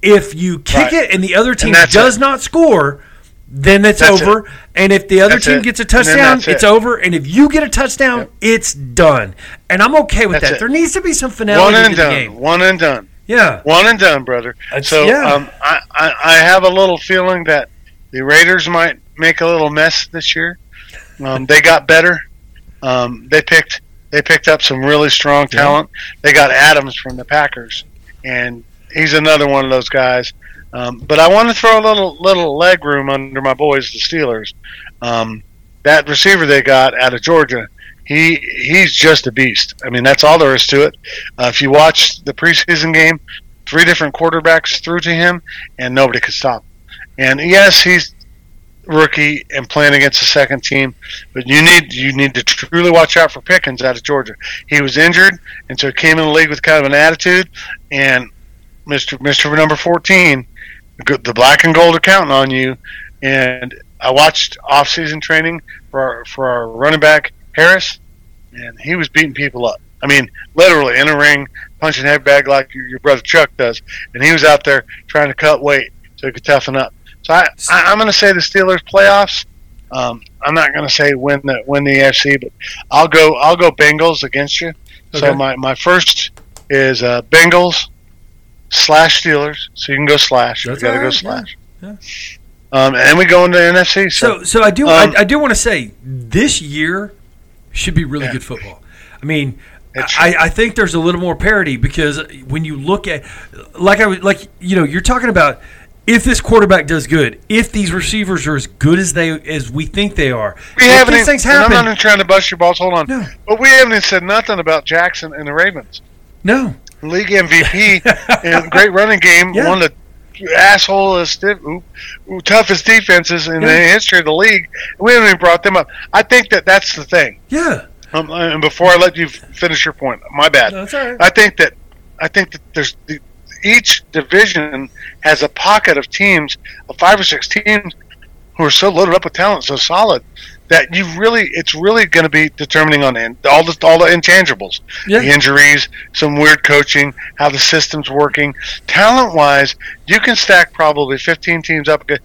If you kick Right. it and the other team does it. not score, then it's That's over. And if the other That's team it. gets a touchdown, it's it. over. And if you get a touchdown, it's done. And I'm okay with That's that. it. There needs to be some finality One and the done. game. One and done. Yeah. One and done, brother. That's- so yeah. um, I, I, I have a little feeling that the Raiders might make a little mess this year. Um, they got better. Um, they picked they picked up some really strong Yeah. talent. They got Adams from the Packers, and he's another one of those guys. Um, but I want to throw a little little leg room under my boys, the Steelers. Um, that receiver they got out of Georgia, he he's just a beast. I mean, that's all there is to it. Uh, if you watch the preseason game, three different quarterbacks threw to him, and nobody could stop. him. And yes, he's rookie and playing against the second team, but you need you need to truly watch out for Pickens out of Georgia. He was injured, and so came in the league with kind of an attitude. And Mister Mister Number Fourteen, the black and gold are counting on you. And I watched off-season training for our, for our running back Harris, and he was beating people up. I mean, literally in a ring, punching head bag like your, your brother Chuck does, and he was out there trying to cut weight so he could toughen up. So I, I I'm going to say the Steelers playoffs. Um, I'm not going to say win the win the AFC, but I'll go I'll go Bengals against you. So my, my first is uh, Bengals slash Steelers. So you can go slash. That's you got to all go right, slash. yeah, Um, and we go into NFC. So, So, so I do, Um, I, I do want to say this year should be really Yeah. good football. I mean. I, I think there's a little more parity because when you look at, like I like you know, you're talking about if this quarterback does good, if these receivers are as good as they as we think they are, we haven't. these things and I'm not even trying to bust your balls. Hold on. No. But we haven't even said nothing about Jackson and the Ravens. no, league MVP and great running game. Yeah. One of the assholest, ooh, ooh, toughest defenses in the history of the league. We haven't even brought them up. I think that that's the thing. yeah, Um, and before I let you finish your point, my bad. all right. I think that I think that there's the, each division has a pocket of teams, of five or six teams, who are so loaded up with talent, so solid that you really it's really going to be determining on in, all the all the intangibles, Yeah. the injuries, some weird coaching, how the system's working. Talent wise, you can stack probably 15 teams up, uh,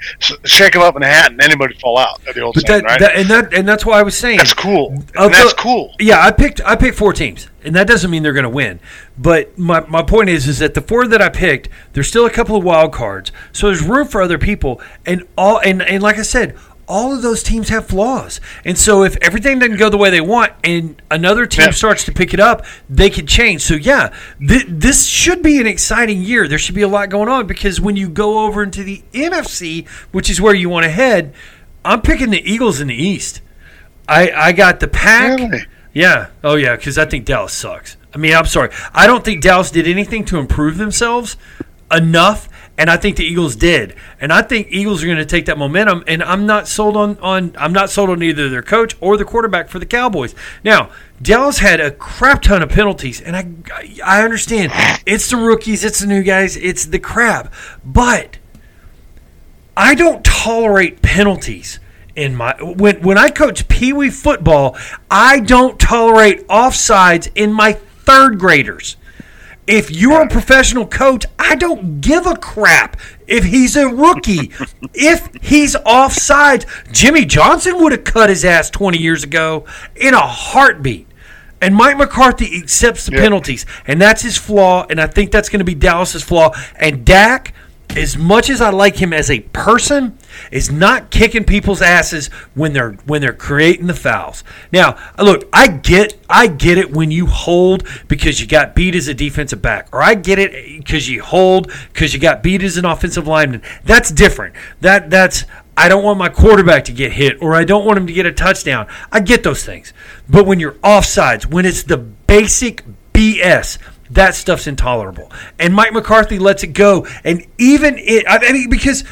shake them up in a hat, and anybody fall out. The old But saying, that, right? that and that and that's why I was saying that's cool. And that's cool. Yeah, I picked I picked four teams, and that doesn't mean they're going to win. But my, my point is is that the four that I picked, there's still a couple of wild cards, so there's room for other people, and all and and like I said. All of those teams have flaws, and so if everything doesn't go the way they want, and another team Yeah. starts to pick it up, they can change. So yeah, th- this should be an exciting year. There should be a lot going on because when you go over into the NFC, which is where you want to head, I'm picking the Eagles in the East. I I got the pack. Really? Yeah. Oh, yeah. Because I think Dallas sucks. I mean, I'm sorry. I don't think Dallas did anything to improve themselves enough, and I think the Eagles did. And I think Eagles are going to take that momentum. And I'm not sold on on I'm not sold on either their coach or the quarterback for the Cowboys. Now, Dallas had a crap ton of penalties, and I I understand it's the rookies, it's the new guys, it's the crap, but. I don't tolerate penalties in my when when I coach Pee Wee football. I don't tolerate offsides in my third graders. If you're a professional coach, I don't give a crap if he's a rookie. if he's offsides, Jimmy Johnson would have cut his ass 20 years ago in a heartbeat. And Mike McCarthy accepts the Yeah. penalties, and that's his flaw. And I think that's going to be Dallas's flaw. And Dak, as much as I like him as a person, is not kicking people's asses when they're when they're creating the fouls. Now, look, I get I get it when you hold because you got beat as a defensive back, or I get it because you hold because you got beat as an offensive lineman. That's different. That that's I don't want my quarterback to get hit or I don't want him to get a touchdown. I get those things. But when you're offsides, when it's the basic BS, that stuff's intolerable. And Mike McCarthy lets it go. And even it, I mean, because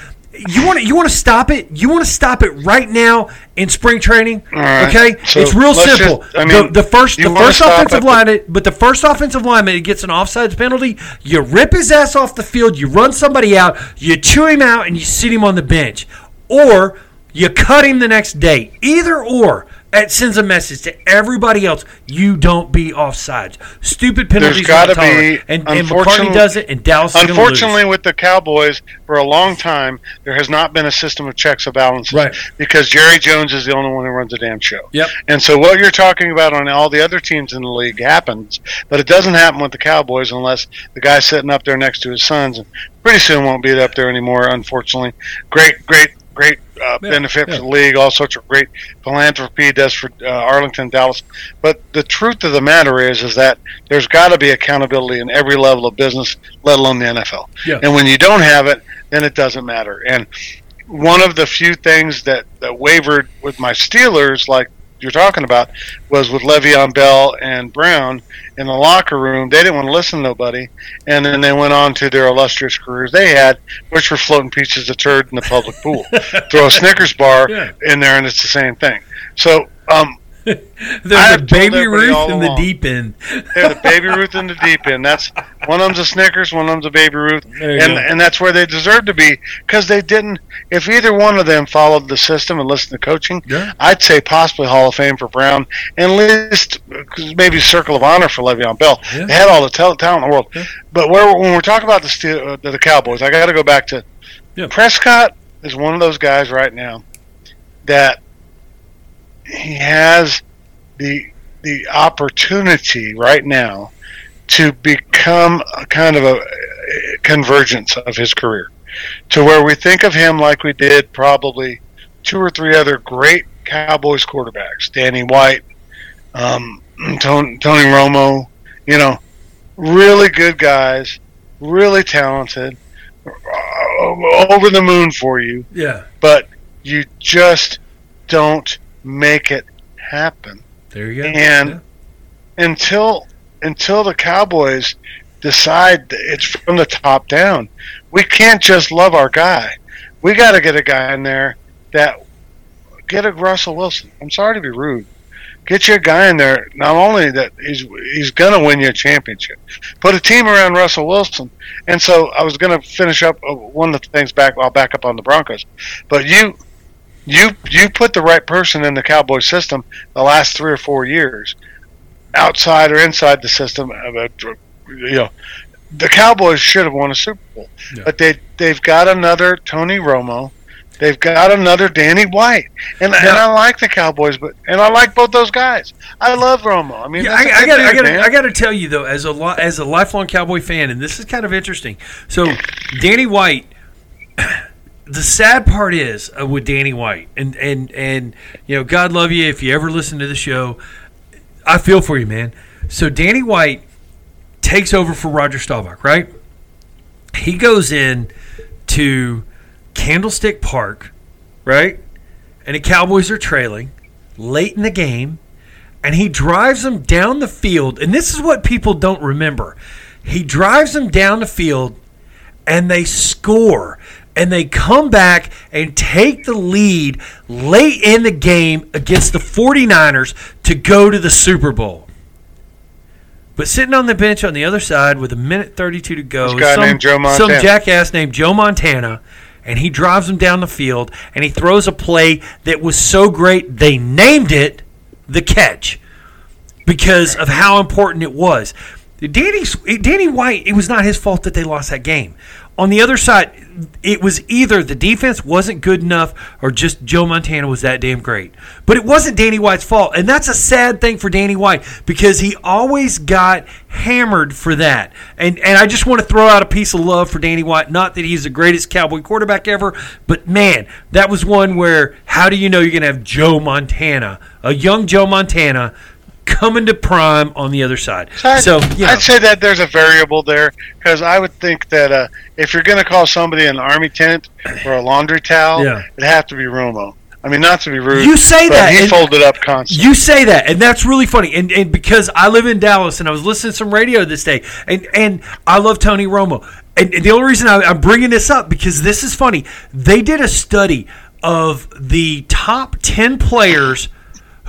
you want to you want to stop it. You want to stop it right now in spring training. right. Okay, So it's real simple. just- I mean, the, the first the first offensive at the- lineman, but the first offensive lineman gets an offsides penalty. You rip his ass off the field. You run somebody out. You chew him out, and you sit him on the bench, or you cut him the next day. Either or. It sends a message to everybody else: you don't be offsides. Stupid penalties. gotta are not be- and, and McCarthy does it, and Dallas. Unfortunately, with the Cowboys, for a long time, there has not been a system of checks and balances. Right. Because Jerry Jones is the only one who runs the damn show. Yep. And so what you're talking about on all the other teams in the league happens, but it doesn't happen with the Cowboys unless the guy's sitting up there next to his sons, and pretty soon won't be up there anymore. Unfortunately, great, great, great uh, Yeah, benefit yeah. for the league. All sorts of great philanthropy does for uh, Arlington, Dallas. But the truth of the matter is, is that there's got to be accountability in every level of business, let alone the NFL. Yeah. And when you don't have it, then it doesn't matter. And one of the few things that, that wavered with my Steelers, like you're talking about, was with Le'Veon Bell and Brown in the locker room. They didn't want to listen to nobody, and then they went on to their illustrious careers they had, which were floating pieces of turd in the public pool. Throw a Snickers bar Yeah. in there, and it's the same thing. So, um, They're the baby Ruth in the deep end. they're the baby Ruth in the deep end. That's one of them's a Snickers, one of them's a baby Ruth, and go. and that's where they deserve to be because they didn't. If either one of them followed the system and listened to coaching, Yeah. I'd say possibly Hall of Fame for Brown, and at least maybe Circle of Honor for Le'Veon Bell. Yeah. They had all the talent in the world. Yeah. But where, when we're talking about the Steel, uh, the Cowboys, I got to go back to. Prescott is one of those guys right now that he has the the opportunity right now to become a kind of a convergence of his career. To where we think of him like we did probably two or three other great Cowboys quarterbacks, Danny White, um, Tony, Tony Romo, you know, really good guys, really talented, uh, over the moon for you, Yeah. but you just don't make it happen There you go. And- Yeah. until until the Cowboys decide that it's from the top down. We can't just love our guy. We got to get a guy in there that get a Russell Wilson. I'm sorry to be rude. Get your guy in there. Not only that he's he's gonna win you a championship, put a team around Russell Wilson. And so I was gonna finish up uh, one of the things back. I'll back up on the Broncos, but you you you put the right person in the Cowboy system the last three or four years, outside or inside the system. uh, You know, the Cowboys should have won a Super Bowl, Yeah. but they they've got another Tony Romo. They've got another Danny White, and, and I like the Cowboys, but and I like both those guys. I love Romo. I mean, Yeah, I, I got, I got. I got to tell you though, as a li- as a lifelong Cowboy fan, and this is kind of interesting. So, Danny White. The sad part is uh, with Danny White, and and and you know, God love you if you ever listen to the show. I feel for you, man. So Danny White takes over for Roger Staubach, right? He goes in to Candlestick Park, right? And the Cowboys are trailing late in the game and he drives them down the field. And this is what people don't remember. He drives them down the field and they score. And they come back and take the lead late in the game against the 49ers to go to the Super Bowl. But sitting on the bench on the other side with a minute 32 to go, some, named Joe some jackass named Joe Montana, and he drives them down the field and he throws a play that was so great they named it the catch because of how important it was. Danny Danny White, it was not his fault that they lost that game. On the other side, it was either the defense wasn't good enough or just Joe Montana was that damn great. But it wasn't Danny White's fault. And that's a sad thing for Danny White because he always got hammered for that. And and I just want to throw out a piece of love for Danny White. Not that he's the greatest cowboy quarterback ever, but man, that was one where how do you know you're gonna have Joe Montana, a young Joe Montana coming to prime on the other side. I'd, So, you know, I'd say that there's a variable there because I would think that uh, if you're going to call somebody an army tent or a laundry towel, Yeah. it'd have to be Romo. I mean, not to be rude. You say that, he folded up constantly. You say that, and that's really funny. And, and because I live in Dallas, and I was listening to some radio this day, and and I love Tony Romo. And, and the only reason I, I'm bringing this up because this is funny. They did a study of the top ten players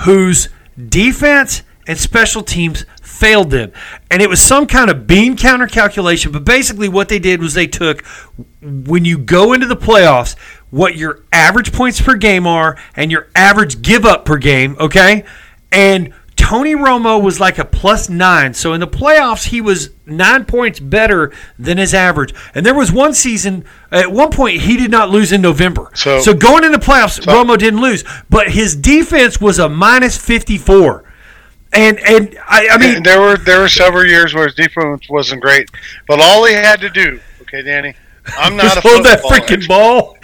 whose defense and special teams failed them, and it was some kind of bean counter calculation. But basically, what they did was they took when you go into the playoffs, what your average points per game are and your average give up per game, okay? And Tony Romo was like a plus nine. So in the playoffs, he was nine points better than his average. And there was one season, at one point, he did not lose in November. So- so going into playoffs, Romo didn't lose. But his defense was a minus 54. And, and I, I mean, And there were there were several years where his defense wasn't great, but all he had to do, okay, Danny, I'm not hold that freaking expert. ball.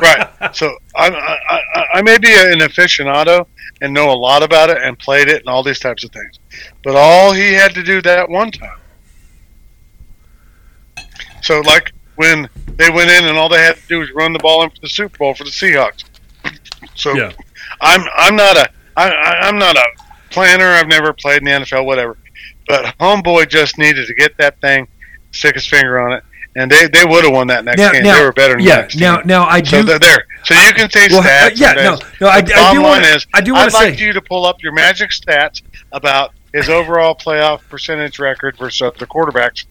right. So I, I, I, I may be an aficionado and know a lot about it and played it and all these types of things, but all he had to do that one time. So like when they went in and all they had to do was run the ball in for the Super Bowl for the Seahawks. So Yeah. I'm I'm not a I, I, I'm not a planner. I've never played in the NFL, whatever. But homeboy just needed to get that thing, stick his finger on it, and they, they would have won that next Now, game. now, they were better than yeah. the next Now, now I So do. they're there. So you can say Well, uh, stats. yeah, no, no, I, I, do wanna, is, I do want to say. I'd like say- you to pull up your magic stats about his overall playoff percentage record versus other quarterbacks.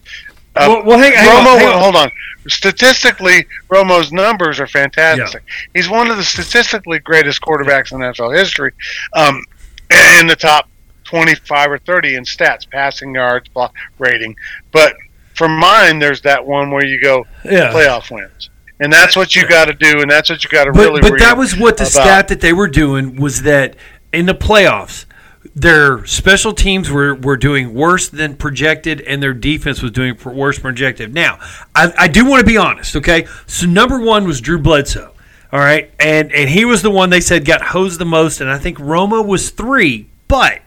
Uh, Well- well, hang- hang on, Romo, hang on. hold on. Statistically, Romo's numbers are fantastic. He's one of the statistically greatest quarterbacks in NFL history, um, in the top 25 or 30 in stats, passing yards, block rating. But for mine, there's that one where you go Yeah. playoff wins. And that's what you got to do, and that's what you got to really but that was what the about. stat that they were doing was that in the playoffs their special teams were, were doing worse than projected and their defense was doing worse than projected now I, I do want to be honest okay so number one was drew bledsoe all right and and he was the one they said got hosed the most and i think Romo was three but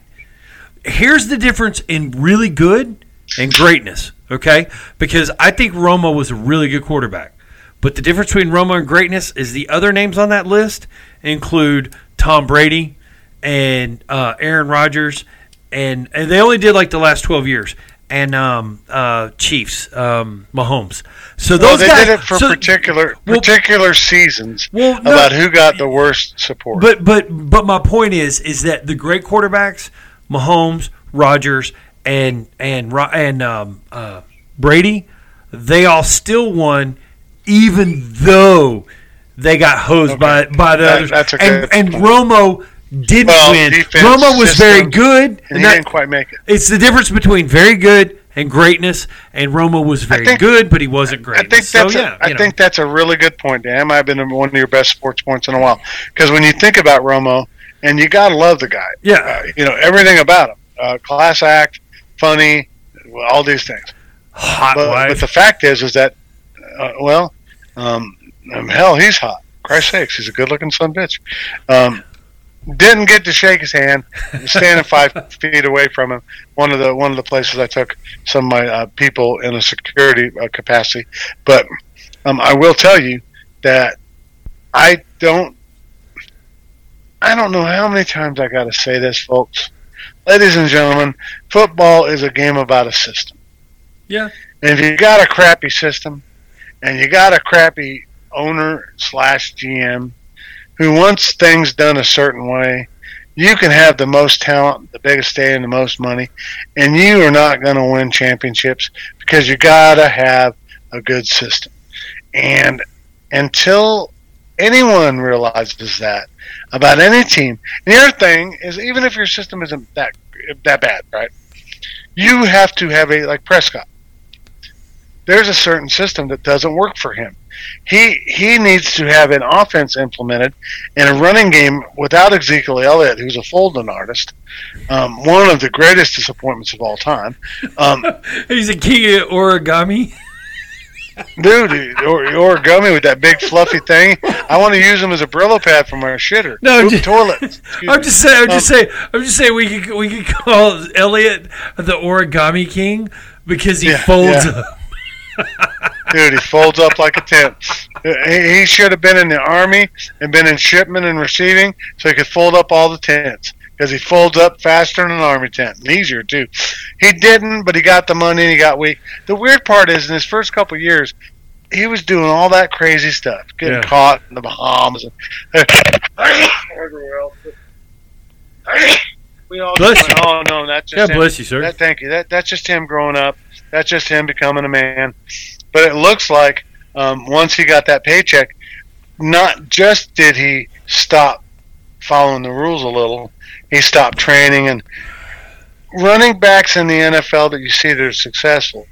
here's the difference in really good and greatness, okay? Because I think Romo was a really good quarterback. But the difference between Romo and greatness is the other names on that list include Tom Brady and uh, Aaron Rodgers, and, and they only did like the last 12 years. And um, uh, Chiefs, um, Mahomes. So Well, those they guys, did it for so- particular well- particular seasons Well, no- about who got the worst support. But but but my point is is that the great quarterbacks, Mahomes, Rodgers, and and and um, uh, Brady, they all still won, even though they got hosed Okay. by by the That- others. that's a and and. Romo didn't Well, win. defense, Romo was very good. and and he that- didn't quite make it. it's the difference between very good and greatness. And Romo was very think- good, but he wasn't great. I think so, that's yeah, a, I know. think that's a really good point. Dan might have been one of your best sports points in a while. Because when you think about Romo, and you gotta love the guy. Yeah. uh, you know everything about him. Uh, class act, funny, all these things. hot But, wife. but the fact is, is that uh, well, um, um, hell, he's hot. Christ sakes, he's a good-looking son of a bitch. Um, didn't get to shake his hand. Standing five feet away from him. One of the one of the places I took some of my uh, people in a security uh, capacity. But um, I will tell you that I don't. I don't know how many times I got to say this, folks. Ladies and gentlemen, football is a game about a system. Yeah. And if you got a crappy system, and you got a crappy owner slash GM who wants things done a certain way, you can have the most talent, the biggest stadium, the most money, and you are not going to win championships because you got to have a good system. And until anyone realizes that about any team, and the other thing is, even if your system isn't that that bad, right? You have to have a like Prescott. There's a certain system that doesn't work for him. He he needs to have an offense implemented and a running game without Ezekiel Elliott, who's a folding artist, um, one of the greatest disappointments of all time. Um, He's a king of origami. dude, or, or gummy with that big fluffy thing. I want to use him as a Brillo pad for my shitter. No, Oop, just- toilet. I'm just saying. I'm just Um, saying. I'm just saying. We could we could call Elliott the origami king because he Yeah, folds yeah. up. Dude, he folds up like a tent. He, he should have been in the army and been in shipment and receiving, so he could fold up all the tents. Because he folds up faster than an army tent, and easier too. He didn't, but he got the money and he got weak. The weird part is, in his first couple of years, he was doing all that crazy stuff, getting Yeah. caught in the Bahamas and everywhere else. We all Bless just you. oh no, that's just God him." bless you, sir. That, thank you. That that's just him growing up. That's just him becoming a man. But it looks like um, once he got that paycheck, not just did he stop following the rules a little, he stopped training and running backs in the NFL that you see that are successful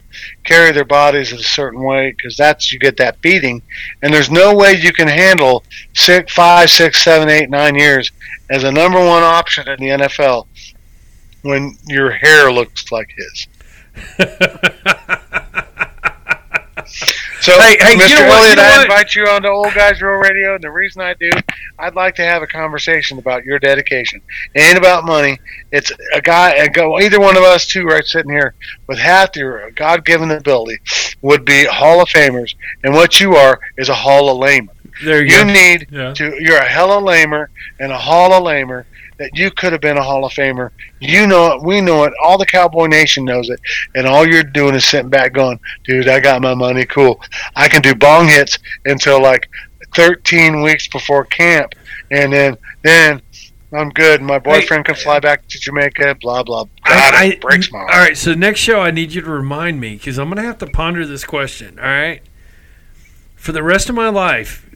carry their bodies in a certain way because that's you get that beating, and there's no way you can handle six, five, six, seven, eight, nine years as a number one option in the NFL when your hair looks like his. So, Hey, hey, you Mr. know Elliott, you know I invite you on to Old Guys Rule Radio, and the reason I do, I'd like to have a conversation about your dedication. It ain't about money. It's a guy, a go, either one of us two right sitting here with half your God-given ability would be Hall of Famers, and what you are is a Hall of Lamer. There you, You need Yeah. to. You're a hell of lamer and a hall of lamer that you could have been a Hall of Famer. You know it. We know it. All the Cowboy Nation knows it. And all you're doing is sitting back going, dude, I got my money. Cool. I can do bong hits until like 13 weeks before camp. And then, then I'm good. My boyfriend can fly uh, back to Jamaica, blah, blah. God, I- it breaks my heart. right, so next show I need you to remind me because I'm gonna have to ponder this question. All right, for the rest of my life,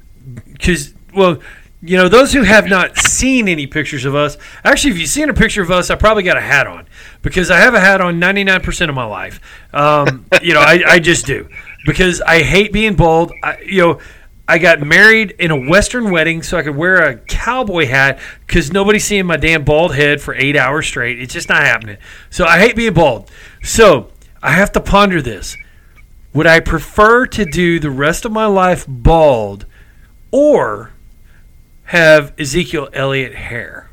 because well, you know, those who have not seen any pictures of us, actually, if you've seen a picture of us, I probably got a hat on because I have a hat on 99% of my life. Um, you know, I, I just do because I hate being bald. I, you know. I got married in a Western wedding so I could wear a cowboy hat because nobody's seeing my damn bald head for eight hours straight. It's just not happening. So I hate being bald. So I have to ponder this. Would I prefer to do the rest of my life bald or have Ezekiel Elliott hair?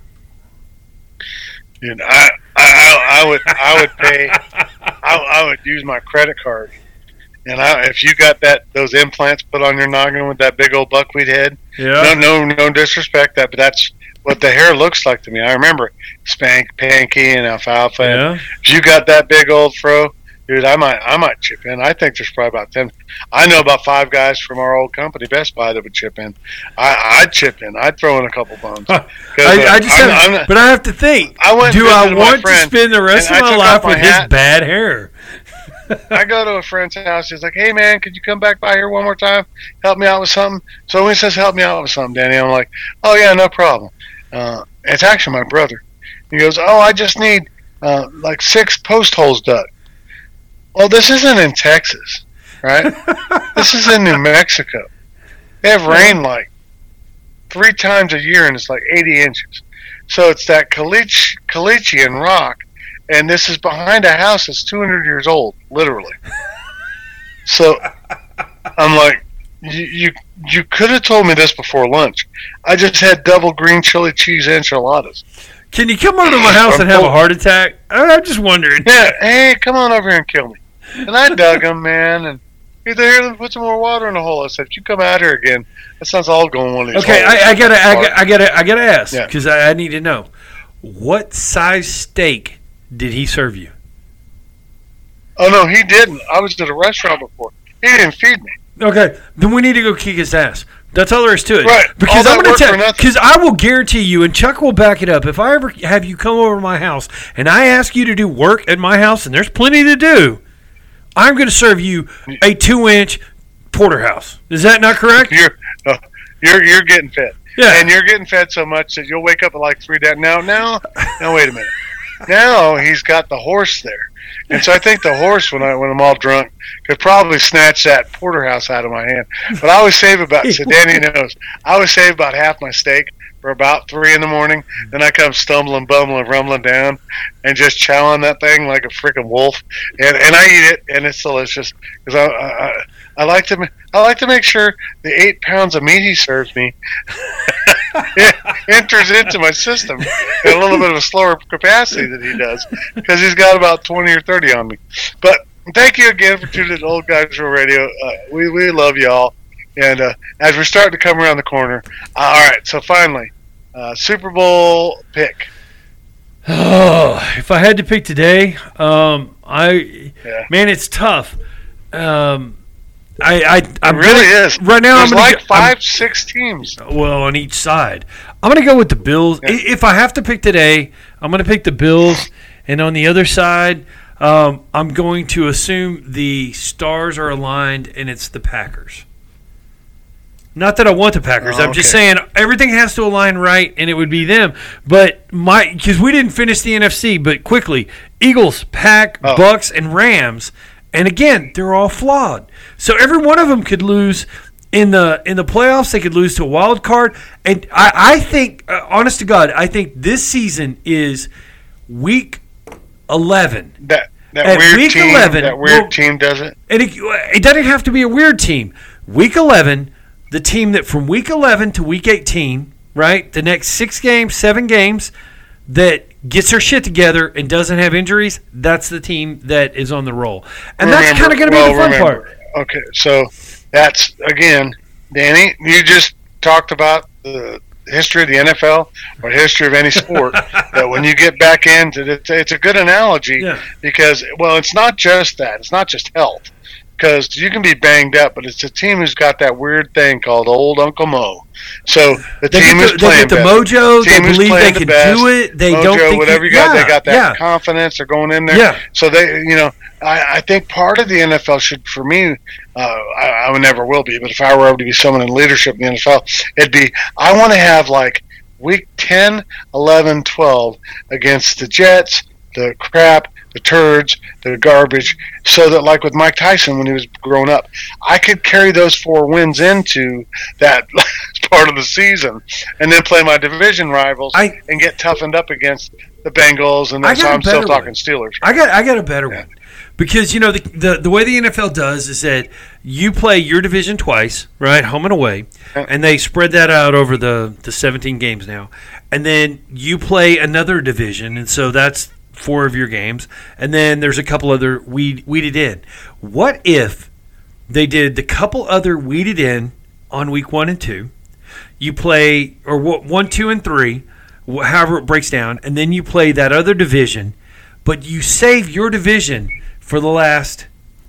Dude, I, I, I, would, I would pay, I, I would use my credit card, and I, if you got that those implants put on your noggin with that big old buckwheat head, Yeah. no, no, no disrespect that, but that's what the hair looks like to me. I remember Spank, Panky, and Alfalfa. and Yeah. If you got that big old fro, dude, I might, I might chip in. I think there's probably about ten. I know about five guys from our old company, Best Buy, that would chip in. I, I'd chip in. I'd throw in a couple bones. 'Cause, I, uh, I just I'm- have, I'm not- but I have to think. I went do I want to spend the rest of my life my with his bad hair? I go to a friend's house. He's like, "Hey man, could you come back by here one more time? Help me out with something." So he says, "Help me out with something," Danny, I'm like, "Oh yeah, no problem." Uh, it's actually my brother. He goes, "Oh, I just need uh, like six post holes dug." Well, this isn't in Texas, right? this is in New Mexico. They have rain like three times a year, and it's like 80 inches. So it's that caliche, rock, and this is behind a house that's 200 years old, literally. So I'm like, you you, you could have told me this before lunch. I just had double green chili cheese enchiladas. Can you come over to my house and have a heart attack? I'm just wondering. Yeah, hey, come on over here and kill me. And I dug him, man, and he's here. Put some more water in the hole. I said, if you come out here again, that sounds all going one of these. Okay. I, I gotta, I gotta, I gotta, I gotta ask Yeah. because I, I need to know what size steak did he serve you? Oh no, he didn't. I was at a restaurant before. He didn't feed me. Okay, then we need to go kick his ass. That's all there is to it. Right. Because I'm going to tell. Because I will guarantee you, and Chuck will back it up. If I ever have you come over to my house and I ask you to do work at my house, and there's plenty to do, I'm going to serve you a two-inch porterhouse. Is that not correct? You're uh, you're you're getting fed. Yeah. And you're getting fed so much that you'll wake up at like three days. Now now now wait a minute. Now he's got the horse there. And so I think the horse, when I when I'm all drunk, could probably snatch that porterhouse out of my hand. But I always save about. So Danny knows. I always save about half my steak for about three in the morning. Then I come stumbling, bumbling, rumbling down, and just chowing that thing like a freaking wolf. And and I eat it, and it's delicious because I, I I- like to I like to make sure the eight pounds of meat he serves me enters into my system at a little bit of a slower capacity than he does because he's got about 20 or 30 on me. But thank you again for tuning in to Old Guys Radio. Uh, we, we love y'all. And uh, as we're starting to come around the corner, uh, all right, so finally, uh, Super Bowl pick. Oh, if I had to pick today, um, I Yeah. man, it's tough. Um, I, I, I'm It really gonna- is. right now. There's I'm like go- I'm- 5, 6 teams. well, on each side. I'm going to go with the Bills. Yeah. If I have to pick today, I'm going to pick the Bills. And on the other side, um, I'm going to assume the stars are aligned and it's the Packers. Not that I want the Packers. Oh, I'm just okay. saying everything has to align right, and it would be them. But my because we didn't finish the NFC, but quickly Eagles, Pack, Oh. Bucks, and Rams, and again they're all flawed. So every one of them could lose in the in the playoffs. They could lose to a wild card, and I, I think, uh, honest to God, I think this season is week eleven. That that At weird week team, 11, that weird well- team does it. And it, it doesn't have to be a weird team. Week 11, the team that from week 11 to week 18, right, the next six games, seven games, that gets her shit together and doesn't have injuries, that's the team that is on the roll. And that's kind of going to well, be the fun remember, part. Okay, so that's again, Danny. You just talked about the history of the NFL or history of any sport. that when you get back into it, it's a good analogy Yeah. because well, it's not just that. It's not just health. Because you can be banged up, but it's a team who's got that weird thing called Old Uncle Mo. So the They team get is the, they playing get the mojo. They Team who's believe they the can best. do it. They Mojo, don't think whatever you yeah, got, they got that Yeah. confidence. They're going in there. Yeah. So they, you know, I, I think part of the NFL should, for me, uh, I, I would never will be, but if I were ever to be someone in leadership in the NFL, it'd be I want to have like week 10, 11, 12 against the Jets, the crap, the turds, the garbage, so that like with Mike Tyson when he was growing up, I could carry those four wins into that part of the season, and then play my division rivals I- and get toughened up against the Bengals, and I then so got a I'm still talking one. Steelers. I got I got a better Yeah. one because you know the, the the way the NFL does is that you play your division twice, right, home and away, Yeah. and they spread that out over the the 17 games now, and then you play another division, and so that's four of your games, and then there's a couple other weed, weeded in. What if they did the couple other weeded in on week one and two? You play or what one, two, and three, however it breaks down, and then you play that other division, but you save your division for the last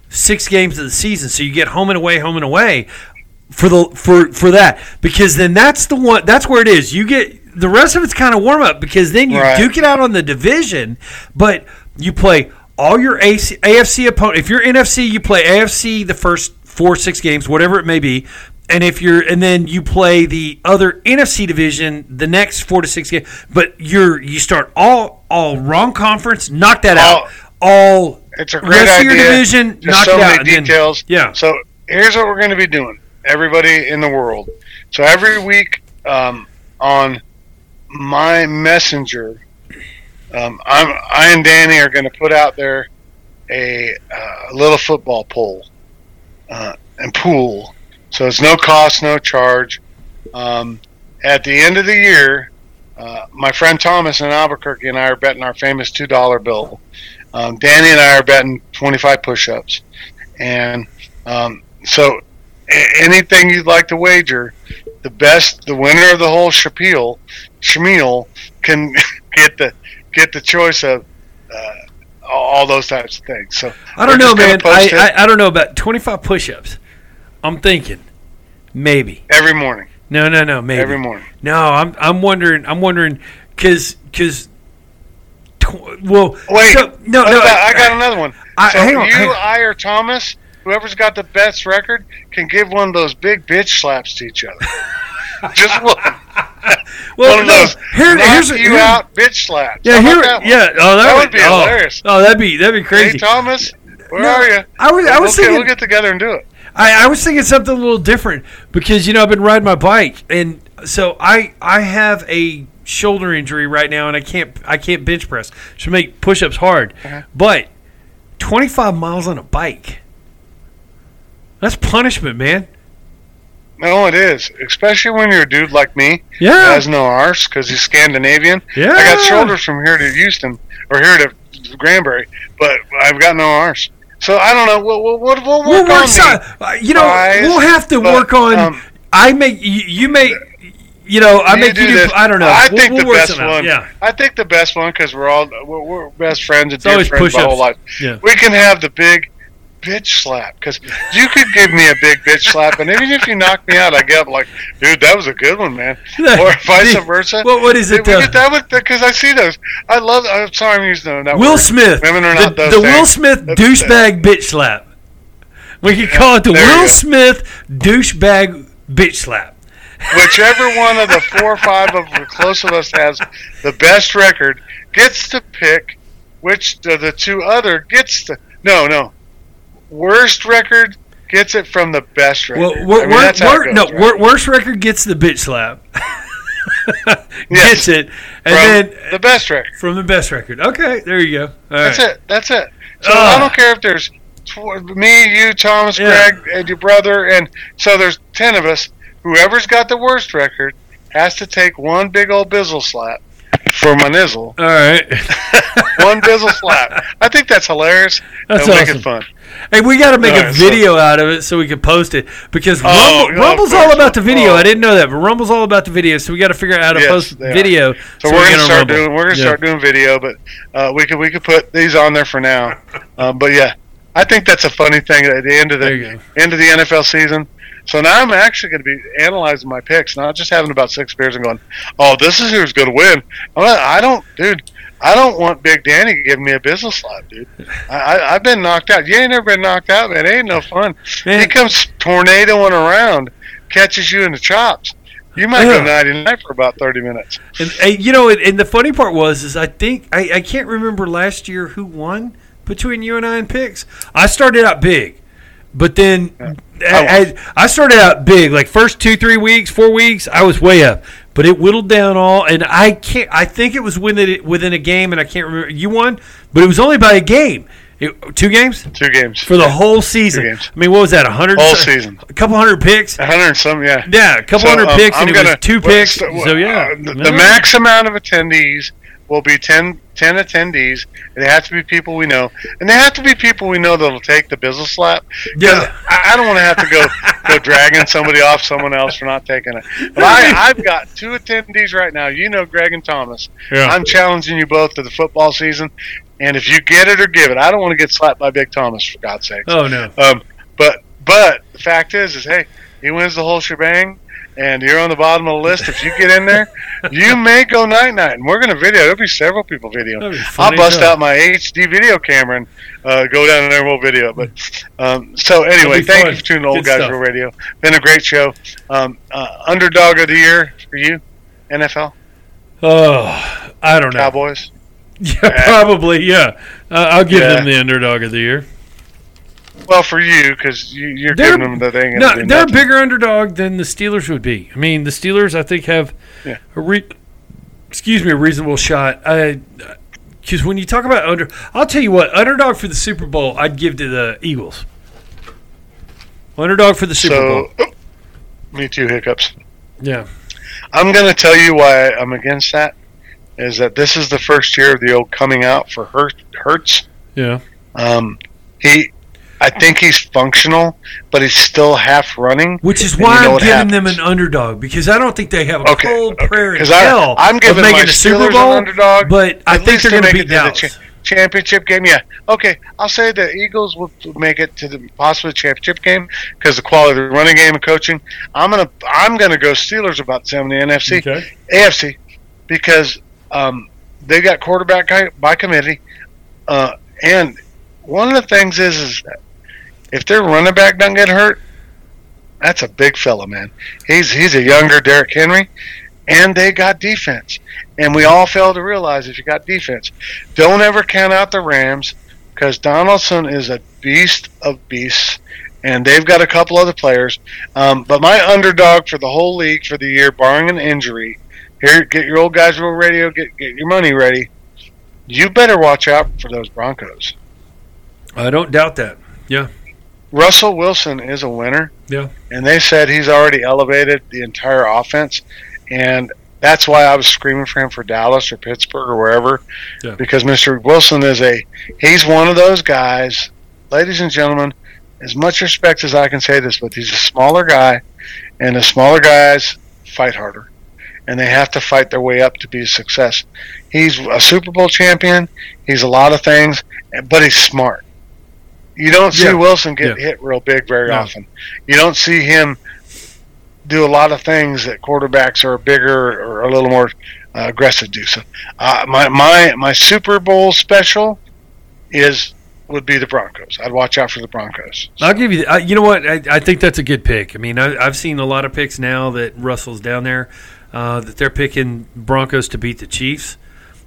six games of the season, so you get home and away, home and away for the for for that because then that's the one that's where it is. You get the rest of it's kind of warm up because then you Right. duke it out on the division, but you play all your AC, AFC opponent. If you're NFC, you play AFC the first four, six games, whatever it may be. And if you're, and then you play the other NFC division the next four to six games. But you're you start all all wrong conference, knock that out. All It's a great rest of idea. your division, knock so it many out. then- details. yeah. So here's what we're going to be doing, everybody in the world. So every week um, on my messenger, um, I'm, I and Danny are going to put out there a uh, little football poll uh, and pool. So it's no cost, no charge. Um, at the end of the year, uh, my friend Thomas in Albuquerque and I are betting our famous two dollar bill. Um, Danny and I are betting twenty five push ups, and um, so a- anything you'd like to wager, the best, the winner of the whole Shapiel, Shamil can get the get the choice of uh, all those types of things. So I don't know, man. I, I I don't know about twenty five push-ups. I'm thinking maybe. every morning, No, no, no, maybe. every morning. No, I'm I'm wondering. I'm wondering because because. Well, Wait, so, no, I no. got, I got another one. I- so hang on, you. I, or Thomas, whoever's got the best record, can give one of those big bitch slaps to each other. Just one, well, one of no, those here, knock here's you here- out bitch slaps. Yeah, here, yeah. Oh, that, That would, would be oh, hilarious. Oh, that'd be that'd be crazy. Hey, Thomas, where No, are you? I was I was we'll, thinking we'll get together and do it. I, I was thinking something a little different because you know I've been riding my bike and so I I have a shoulder injury right now and I can't I can't bench press to make push-ups hard, Uh-huh. but 25 miles on a bike. That's punishment, man. No, it is, especially when you're a dude like me Yeah, has no arse because he's Scandinavian. yeah. I got shoulders from here to Houston or here to Granbury, but I've got no arse. So I don't know. We'll, we'll, we'll, we'll We'll work on the uh, You know, size, we'll have to but, work on. um, I make you, you make. You know, I you make you do. this. I don't know. I We'll- think we'll the best one. Yeah, I think the best one because we're all we're, we're best friends and dear friends my whole life. yeah. We can have the big bitch slap because you could give me a big bitch slap, and even if you knock me out, I get like, dude, that was a good one, man. Or vice versa. What what is it? Uh, get that with because I see those. I love. I'm sorry, I'm using that Will word. Smith. Women are the, those the things. Will Smith That's- douchebag bitch slap. We could call it the Will. Smith douchebag bitch slap. Whichever one of the four or five of the close of us has the best record gets to pick which of the two other gets to. No, no. Worst record gets it from the best record. Well, I mean, wor- that's how it wor- goes, no, right? wor- worst record gets the bitch slap. Yes. Gets it, and from then the best record. from the best record. Okay, there you go. All That's right. it. That's it. So Ugh. I don't care if there's tw- me, you, Thomas, Yeah. Greg, and your brother, and so there's ten of us. Whoever's got the worst record has to take one big old bizzle slap for my nizzle. All right. One bizzle slap. I think that's hilarious. That's and awesome. make it fun. Hey, we got to make All a right, so- video out of it so we can post it because Oh, Rumble, of Rumble's all about the video. Oh. I didn't know that, but Rumble's all about the video, so we got to figure out how to Yes, post are. video. So, we we're gonna start Rumble. doing we're gonna Yeah. start doing video, but uh, we could we could put these on there for now. Um, but yeah, I think that's a funny thing at the end of the end of the NFL season. So now I'm actually going to be analyzing my picks, not just having about six beers and going, "Oh, this is who's going to win." Not- I don't, dude. I don't want Big Danny giving me a business slap, dude. I, I've been knocked out. You ain't never been knocked out, man. It ain't no fun. Man. He comes tornadoing around, catches you in the chops. You might go Ugh. nighty night for about thirty minutes. And, and, you know, and, and the funny part was, is I think I, I can't remember last year who won between you and I in picks. I started out big, but then I, I, I started out big. Like first two, three weeks, four weeks, I was way up, but it whittled down all. And I can't. I think it was within it within a game, and I can't remember. You won, but it was only by a game. It, two games Two games for the whole season. I mean, what was that? A hundred whole season. a couple hundred picks. A hundred and some, yeah. Yeah, a couple So, hundred um, picks, I'm and it gonna- was two picks. so, So, yeah, uh, the, Yeah. the max amount of attendees will be 10, 10 attendees. They have to be people we know, and they have to be people we know that'll take the business slap. Yeah. I, I don't want to have to go go dragging somebody off someone else for not taking it. But I, I've got two attendees right now. You know, Greg and Thomas. Yeah. I'm challenging you both to the football season, and if you get it or give it, I don't want to get slapped by Big Thomas for God's sake. Oh no. Um, but but the fact is, is hey, he wins the whole shebang, and you're on the bottom of the list. If you get in there, you may go night night. And we're going to video. There'll be several people videoing. I'll bust out my HD video camera and uh, go down there and we'll video. But um, so anyway, thank fun. you for tuning to Old Good Guys. Real Radio. Been a great show. Um, uh, underdog of the year for you, NFL Oh, I don't know. Cowboys. Yeah, probably. Yeah, uh, I'll give Yeah. them the underdog of the year. Well, for you because you, you're They're- giving them the thing. No, they're a bigger underdog than the Steelers would be. I mean, the Steelers, I think, have Yeah. a re- excuse me, a reasonable shot. I because when you talk about under, I'll tell you what, underdog for the Super Bowl, I'd give to the Eagles. Underdog for the Super So, Bowl. oh, me too. Hiccups. Yeah. I'm going to tell you why I'm against that. Is that this is the first year of the old coming out for Hurt, Hurts. Yeah. Um, he, I think he's functional, but he's still half running. Which is why you know I'm what giving them an underdog because I don't think they have a Okay, cold okay. prayer in 'Cause I- hell I'm of giving making my a Super Steelers an Bowl. underdog, but I think they're going to make beat it to the cha- championship game. Yeah, okay. I'll say the Eagles will make it to the possibly championship game because the quality of the running game and coaching. I'm gonna I'm gonna go Steelers about seven the NFC. Okay. AFC because um, they got quarterback by committee, uh, and one of the things is is that if their running back doesn't get hurt, that's a big fella, man. He's he's a younger Derrick Henry, and they got defense, and we all fail to realize if you got defense, don't ever count out the Rams because Donaldson is a beast of beasts. And they've got a couple other players, um, but my underdog for the whole league for the year, barring an injury, here, get your Old Guys Rule Radio. Get get your money ready. You better watch out for those Broncos. I don't doubt that. Yeah. Russell Wilson is a winner. Yeah. And they said he's already elevated the entire offense, and that's why I was screaming for him for Dallas or Pittsburgh or wherever. Yeah. Because Mr. Wilson is a he's one of those guys, ladies and gentlemen. As much respect as I can say this, but he's a smaller guy, and the smaller guys fight harder, and they have to fight their way up to be a success. He's a Super Bowl champion. He's a lot of things, but he's smart. You don't see Yeah. Wilson get Yeah. hit real big very No. often. You don't see him do a lot of things that quarterbacks are bigger or a little more uh, aggressive do. So, uh, my my my Super Bowl special is would be the Broncos. I'd watch out for the Broncos. I'll give you. I, you know what? I, I think that's a good pick. I mean, I, I've seen a lot of picks now that Russell's down there, uh, that they're picking Broncos to beat the Chiefs,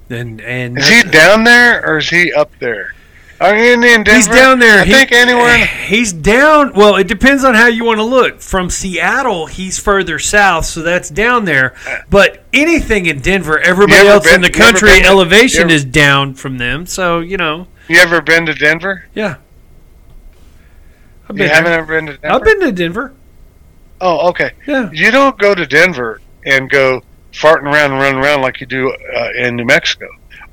and and Is he down there or is he up there? Are you in, in Denver? he's down there. I He- think anywhere. In, He's down. Well, it depends on how you want to look. From Seattle, he's further south, so that's down there. But anything in Denver, everybody You ever else in the country been to- elevation is down from them. So you know, you ever been to Denver? yeah. I've You been. haven't there. ever been to Denver. I've been to Denver. Oh, okay. Yeah. You don't go to Denver and go farting around and running around like you do uh, in New Mexico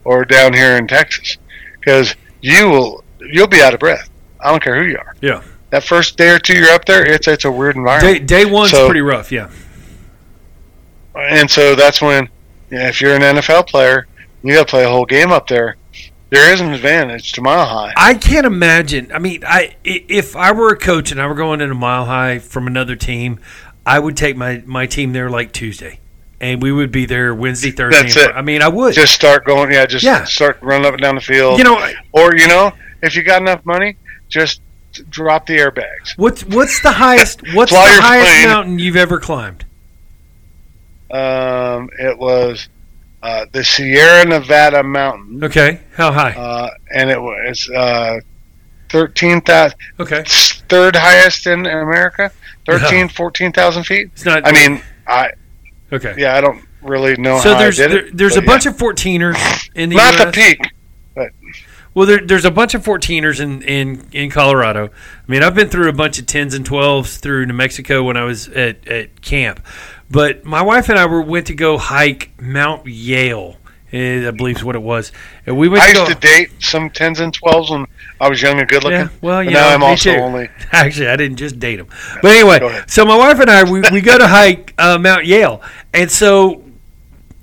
or down here in Texas, because you will you'll be out of breath. I don't care who you are. Yeah. That first day or two you're up there, it's it's a weird environment, day one's So- pretty rough. Yeah. and so that's when yeah, if you're an NFL player, you got to play a whole game up there. There is an advantage to Mile High. I can't imagine. I mean, I i- if I were a coach and I were going into Mile High from another team, I would take my my team there like Tuesday, and we would be there Wednesday, Thursday. That's it. I mean, I would. Just start going, yeah. Just Yeah. start running up and down the field. you know, or you know, if you got enough money, just drop the airbags. what's what's the highest? What's the highest plane. mountain you've ever climbed? Um, it was uh, the Sierra Nevada mountain, Okay, how high? uh, and it was uh, thirteen thousand. Okay, Third highest in America, 13, 14,000 feet. it's not. I mean, I okay. yeah, I don't really know So how there's I did there, it. there's a but bunch of 14ers in the yeah. not US. the peak. Well, there, there's a bunch of 14ers in, in, in Colorado. I mean, I've been through a bunch of 10s and 12s through New Mexico when I was at, at camp. But my wife and I were went to go hike Mount Yale, eh, I believe is what it was. And we I used go, to date some tens and twelves when I was young and good looking. Yeah, well, you now I'm also too. only. Actually, I didn't just date him. But anyway, so my wife and I, we, we go to hike uh, Mount Yale. And so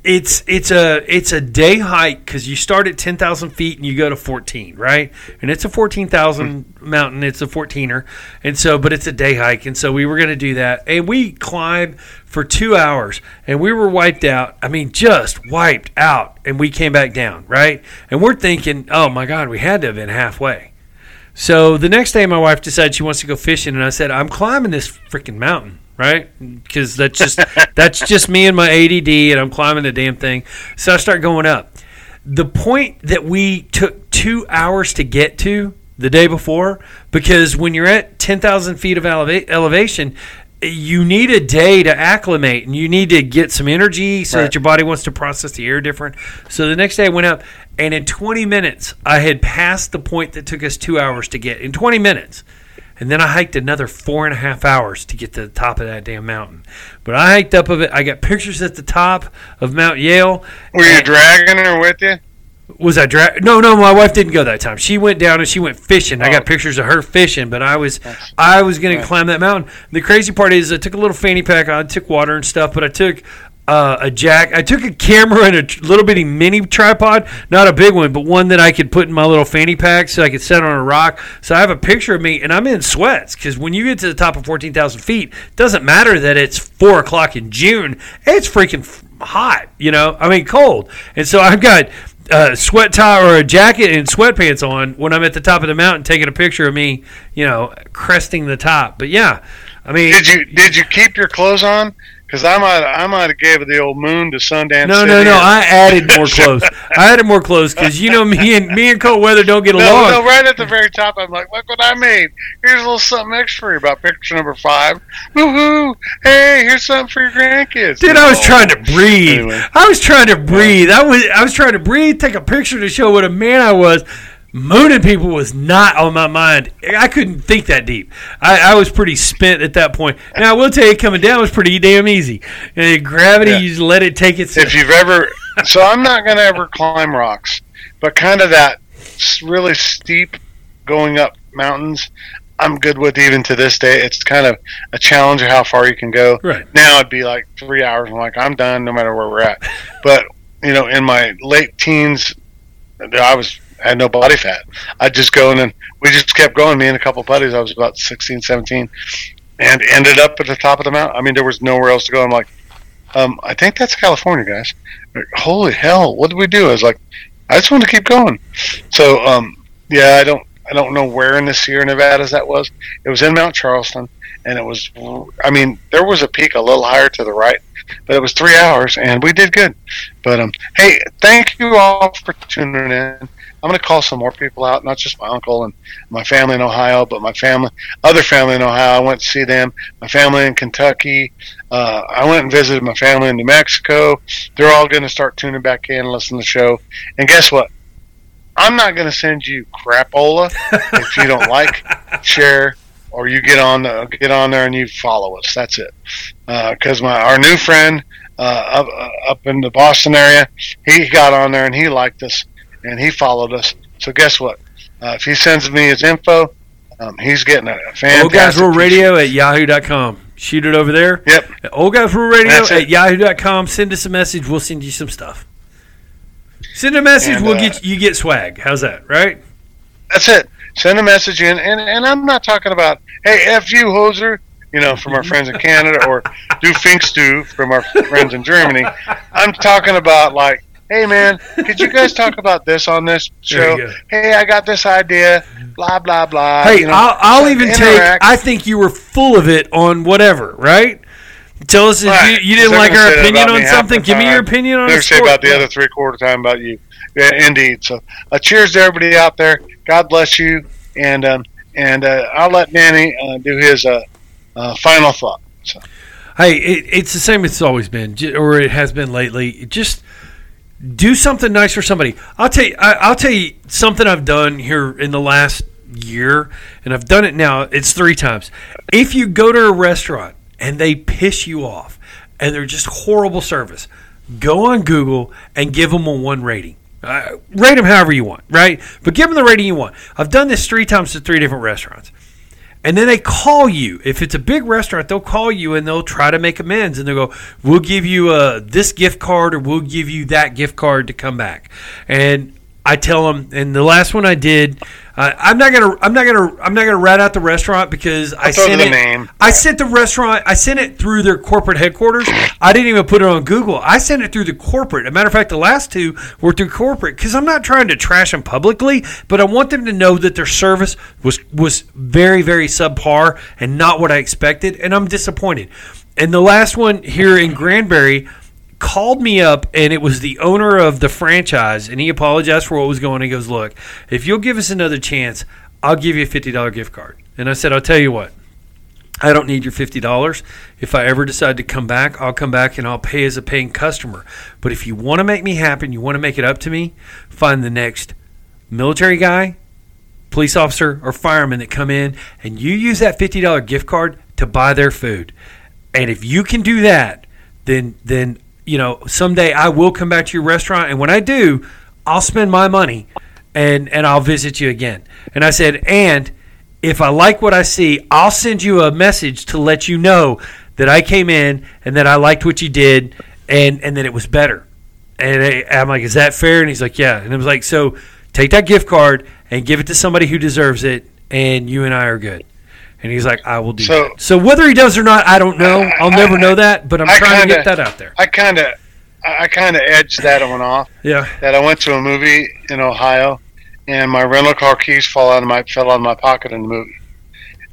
it's it's a it's a day hike because you start at ten thousand feet and you go to fourteen, right? And it's a fourteen thousand mm. mountain. It's a fourteener, and so but it's a day hike, and so we were going to do that, and we climbed for two hours, and we were wiped out. I mean, just wiped out, and we came back down, right? And we're thinking, oh my god, we had to have been halfway. So the next day, my wife decided she wants to go fishing, and I said, I'm climbing this freaking mountain right? Because that's just that's just me and my ADD, and I'm climbing the damn thing. So I start going up. The point that we took two hours to get to the day before, because when you're at ten thousand feet of eleva- elevation, you need a day to acclimate and you need to get some energy so right. that your body wants to process the air different. So the next day I went up and in 20 minutes I had passed the point that took us two hours to get. In 20 minutes. And then I hiked another four and a half hours to get to the top of that damn mountain. But I hiked up of it. I got pictures at the top of Mount Yale. Were you dragging her with you? Was I drag? No, no. My wife didn't go that time. She went down and she went fishing. Oh. I got oh. pictures of her fishing, but I was, I was going right. to climb that mountain. The crazy part is, I took a little fanny pack. I took water and stuff, but I took uh, a jack. I took a camera and a t- little bitty mini tripod, not a big one, but one that I could put in my little fanny pack so I could set on a rock. So I have a picture of me, and I'm in sweats because when you get to the top of 14,000 feet, it doesn't matter that it's four o'clock in June. It's freaking hot, you know. I mean, cold, and so I've got. a sweat tie or a jacket and sweatpants on when I'm at the top of the mountain taking a picture of me, you know, cresting the top. But yeah, I mean, did you did you keep your clothes on? Because I might, I might have gave the old moon to Sundance. No, City no, no. Uh, I added more clothes. I added more clothes because you know me and me and cold weather don't get no, along. No, right at the very top, I'm like, look what I made. Here's a little something extra about picture number five. Woohoo! Hey, here's something for your grandkids. Dude, I was trying to breathe. Anyway. I was trying to breathe. I was, I was trying to breathe. Take a picture to show what a man I was mooning people was not on my mind. I couldn't think that deep. I, I, was pretty spent at that point. Now I will tell you, coming down was pretty damn easy. And gravity, yeah. you just let it take its. If you've ever, so I'm not going to ever climb rocks, but kind of that really steep going up mountains. I'm good with even to this day. It's kind of a challenge of how far you can go. Right now, it'd be like three hours. I'm like, I'm done, no matter where we're at. But you know, in my late teens, I was had no body fat. I'd just go in and we just kept going. Me and a couple buddies. I was about 16, 17, and ended up at the top of the mountain. I mean, there was nowhere else to go. I'm like, um, I think that's California, guys. Holy hell, what did we do? I was like, I just want to keep going. So, um, yeah, I don't, I don't know where in the Sierra Nevadas that was. It was in Mount Charleston, and it was, I mean, there was a peak a little higher to the right, but it was three hours, and we did good. But um, hey, thank you all for tuning in. I'm going to call some more people out, not just my uncle and my family in Ohio, but my family, other family in Ohio. I went to see them. My family in Kentucky. Uh, I went and visited my family in New Mexico. They're all going to start tuning back in and listen to the show. And guess what? I'm not going to send you crapola if you don't like, share, or you get on the, get on there and you follow us. That's it. Because uh, my our new friend uh, up, uh, up in the Boston area, he got on there and he liked us and he followed us. So guess what? Uh, if he sends me his info, um, he's getting a fantastic. Old Guys Rule Radio at yahoo.com. Shoot it over there. Yep. Old Guys Rule Radio at yahoo.com. Send us a message. We'll send you some stuff. Send a message. And, we'll uh, get you get swag. How's that? Right. That's it. Send a message in, and and I'm not talking about hey f you hoser, you know, from our friends in Canada, or do finks do from our friends in Germany. I'm talking about like hey man, could you guys talk about this on this show? Hey, I got this idea. Blah blah blah. Hey, you know, I'll, I'll even interact. take. I think you were full of it on whatever, right? Tell us if right. you, you didn't like our opinion on something. Give me your opinion on. They're say about the other three quarter time about you. Yeah, indeed. So, uh, cheers to everybody out there. God bless you, and um, and uh, I'll let Danny uh, do his uh, uh, final thought. So. Hey, it, it's the same as it's always been, or it has been lately. Just do something nice for somebody. I'll tell you. I, will tell you something I've done here in the last year, and I've done it now. It's three times. If you go to a restaurant and they piss you off, and they're just horrible service, go on Google and give them a one rating. Uh, rate them however you want, right? But give them the rating you want. I've done this three times to three different restaurants. And then they call you. If it's a big restaurant, they'll call you and they'll try to make amends and they'll go, "We'll give you uh, this gift card or we'll give you that gift card to come back." And I tell them, and the last one I did, uh, I'm not gonna, I'm not gonna, I'm not gonna rat out the restaurant because I throw sent the it. name. I sent the restaurant. I sent it through their corporate headquarters. I didn't even put it on Google. I sent it through the corporate. As a matter of fact, the last two were through corporate because I'm not trying to trash them publicly, but I want them to know that their service was was very, very subpar and not what I expected, and I'm disappointed. And the last one here in Granbury called me up and it was the owner of the franchise and he apologized for what was going on. He goes, Look, if you'll give us another chance, I'll give you a $50 gift card. And I said, I'll tell you what, I don't need your $50. If I ever decide to come back, I'll come back and I'll pay as a paying customer. But if you want to make me happy and you want to make it up to me, find the next military guy, police officer, or fireman that come in and you use that $50 gift card to buy their food. And if you can do that, then then you know someday I will come back to your restaurant, and when I do, I'll spend my money and and I'll visit you again. And I said, and if I like what I see, I'll send you a message to let you know that I came in and that I liked what you did, and and that it was better. And I, I'm like, is that fair? And he's like, yeah. And I was like, so take that gift card and give it to somebody who deserves it, and you and I are good. And he's like, I will do So- that. So whether he does or not, I don't know. I'll never know that, but I'm I trying to kinda- get that out there. I kind of, I kind of edged that one off. Yeah. That I went to a movie in Ohio, and my rental car keys fall out of my fell out of my pocket in the movie,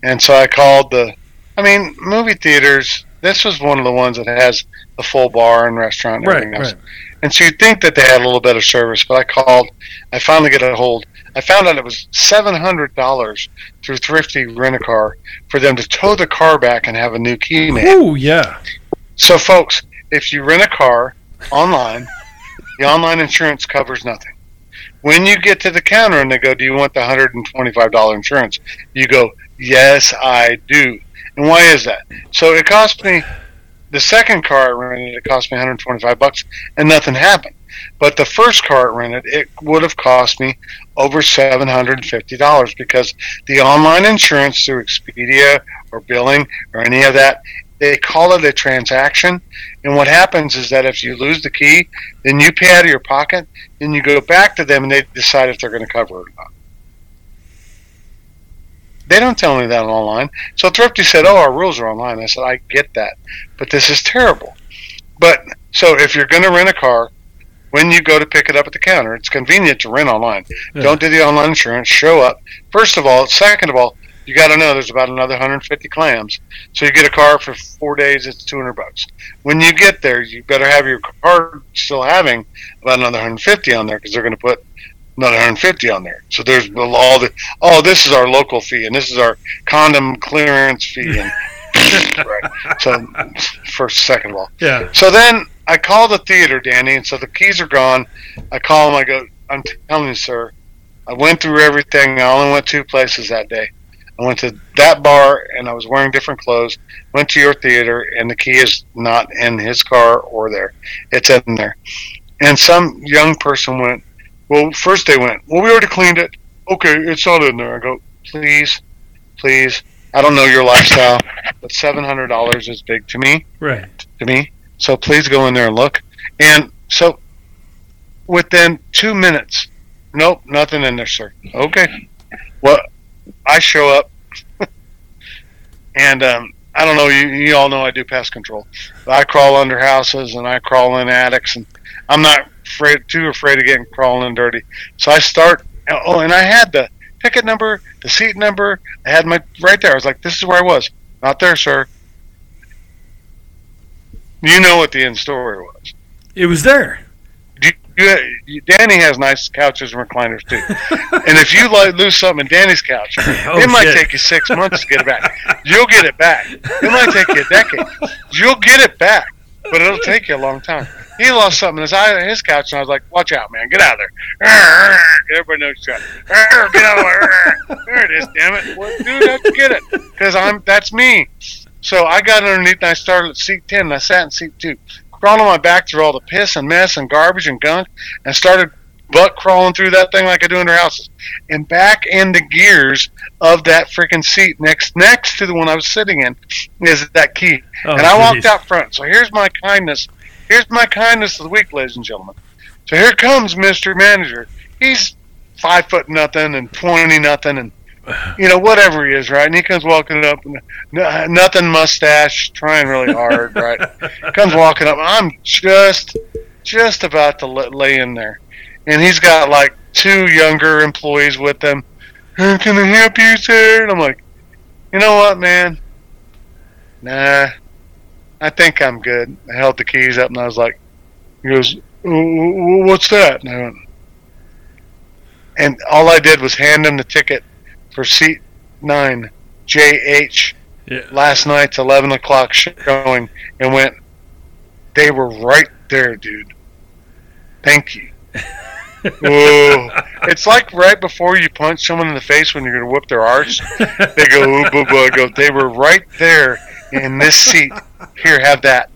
and so I called the. I mean, movie theaters. This was one of the ones that has the full bar and restaurant and Right, everything else. right. And so you'd think that they had a little better service, but I called. I finally get a hold. I found out it was seven hundred dollars through Thrifty Rent a Car for them to tow the car back and have a new key made. Oh yeah. So, folks, if you rent a car online, the online insurance covers nothing. When you get to the counter and they go, "Do you want the hundred and twenty-five dollar insurance?" You go, "Yes, I do." And why is that? So it cost me the second car I rented. It cost me one hundred twenty-five bucks, and nothing happened. But the first car I rented, it would have cost me over seven hundred and fifty dollars because the online insurance through Expedia or billing or any of that, they call it a transaction. And what happens is that if you lose the key, then you pay out of your pocket, then you go back to them and they decide if they're going to cover it or not. They don't tell me that online. So Thrifty said, "Oh, our rules are online." I said, "I get that, but this is terrible." But so if you're going to rent a car, when you go to pick it up at the counter, it's convenient to rent online. Yeah. Don't do the online insurance. Show up. First of all, second of all, you got to know there's about another 150 clams. So you get a car for four days, it's 200 bucks. When you get there, you better have your card still having about another 150 on there because they're going to put another 150 on there. So there's all the oh, this is our local fee and this is our condom clearance fee and right. So first, second of all. Yeah. So then I call the theater, Danny, and so the keys are gone. I call him. I go, I'm telling you, sir, I went through everything. I only went two places that day. I went to that bar and I was wearing different clothes. Went to your theater and the key is not in his car or there. It's in there. And some young person went, well, first they went, well, we already cleaned it. Okay, it's not in there. I go, please, please. I don't know your lifestyle, but seven hundred dollars is big to me Right. to me. So please go in there and look. And so within two minutes, nope, nothing in there, sir. Okay. Well, I show up, and um, I don't know. You, you all know I do pest control. I crawl under houses and I crawl in attics, and I'm not afraid, too afraid of getting crawling in dirty. So I start. Oh, and I had the ticket number, the seat number. I had my right there. I was like, "This is where I was." Not there, sir. You know what the end story was. It was there. You, you, Danny has nice couches and recliners too. and if you like, lose something in Danny's couch, Oh, it might shit. take you six months to get it back. You'll get it back. It might take you a decade. You'll get it back, but it'll take you a long time. He lost something in his, eye- on his couch, and I was like, "Watch out, man! Get out of there!" Everybody knows it. Get out of there! There it is. Damn it, well, dude, I get it because I'm that's me. So I got underneath and I started at seat 10 and I sat in seat 2. Crawled on my back through all the piss and mess and garbage and gunk and started butt crawling through that thing like I do in their houses, and back in the gears of that freaking seat next next to the one I was sitting in is that key. Oh, and I walked out front. So here's my kindness. Here's my kindness of the week, ladies and gentlemen. So here comes Mr. Manager. He's five foot nothing and twenty nothing and you know whatever he is, right? And he comes walking up, nothing mustache, trying really hard, right? comes walking up. I'm just just about to lay in there, and he's got like two younger employees with him. "Uh, Can I help you, sir? And I'm like, you know what, man? Nah, I think I'm good. I held the keys up, and I was like, he goes, "W- w- what's that? And I went, and all I did was hand him the ticket for seat nine, JH, Yeah. last night's 11 o'clock showing, and went, they were right there, dude. Thank you. Whoa. It's like right before you punch someone in the face when you're going to whip their arse. They go, ooh, boo, boo. I go, they were right there in this seat. Here, have that.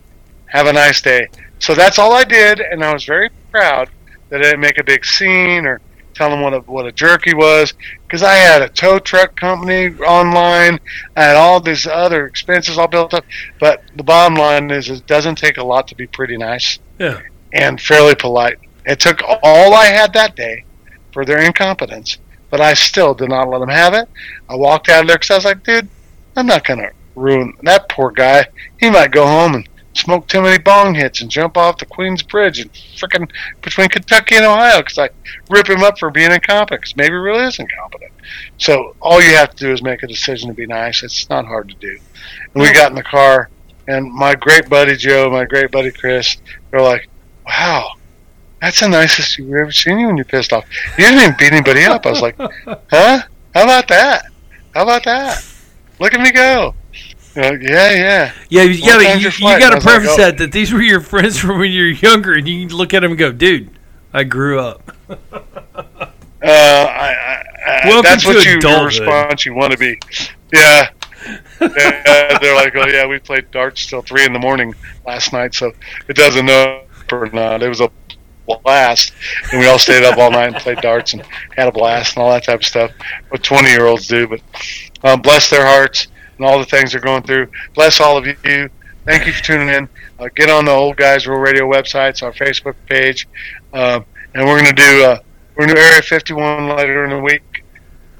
Have a nice day. So that's all I did, and I was very proud that I didn't make a big scene or tell them what a, what a jerk he was because I had a tow truck company online. I had all these other expenses all built up. But the bottom line is, it doesn't take a lot to be pretty nice Yeah. and fairly polite. It took all I had that day for their incompetence, but I still did not let them have it. I walked out of there because I was like, dude, I'm not going to ruin that poor guy. He might go home and smoke too many bong hits and jump off the Queens Bridge and frickin' between Kentucky and Ohio because I rip him up for being incompetent because maybe he really is incompetent. So all you have to do is make a decision to be nice. It's not hard to do. And we got in the car, and my great buddy Joe, my great buddy Chris, they're like, wow, that's the nicest you've ever seen you when you're pissed off. You didn't even beat anybody up. I was like, huh? How about that? How about that? Look at me go. They're yeah, yeah. Yeah, you gotta time's you, you gotta I was like, preface oh. that that these were your friends from when you were younger, and you look at them and go, "Dude, I grew up." Uh, I, I, I, Welcome that's to what you adulthood. response you want to be. Yeah. yeah. They're like, oh yeah, we played darts till three in the morning last night, so it doesn't know or not. It was a blast, and we all stayed up all night and played darts and had a blast and all that type of stuff. What twenty year olds do, but um, bless their hearts and all the things they're going through. Bless all of you. Thank you for tuning in. Uh, get on the Old Guys Rule Radio website, it's our Facebook page, um, and we're going to do uh, we're going to Area 51 later in the week,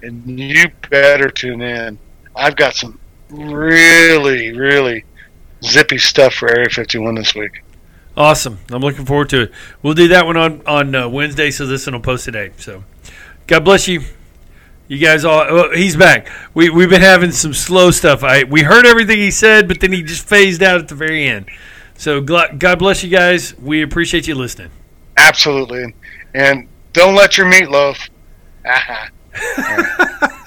and you better tune in. I've got some really, really zippy stuff for Area 51 this week. Awesome. I'm looking forward to it. We'll do that one on on uh, Wednesday, so this one will post today. So, God bless you. You guys all. Well, he's back. We we've been having some slow stuff. I we heard everything he said, but then he just phased out at the very end. So gl- God bless you guys. We appreciate you listening. Absolutely, and don't let your meatloaf. Aha. Uh-huh.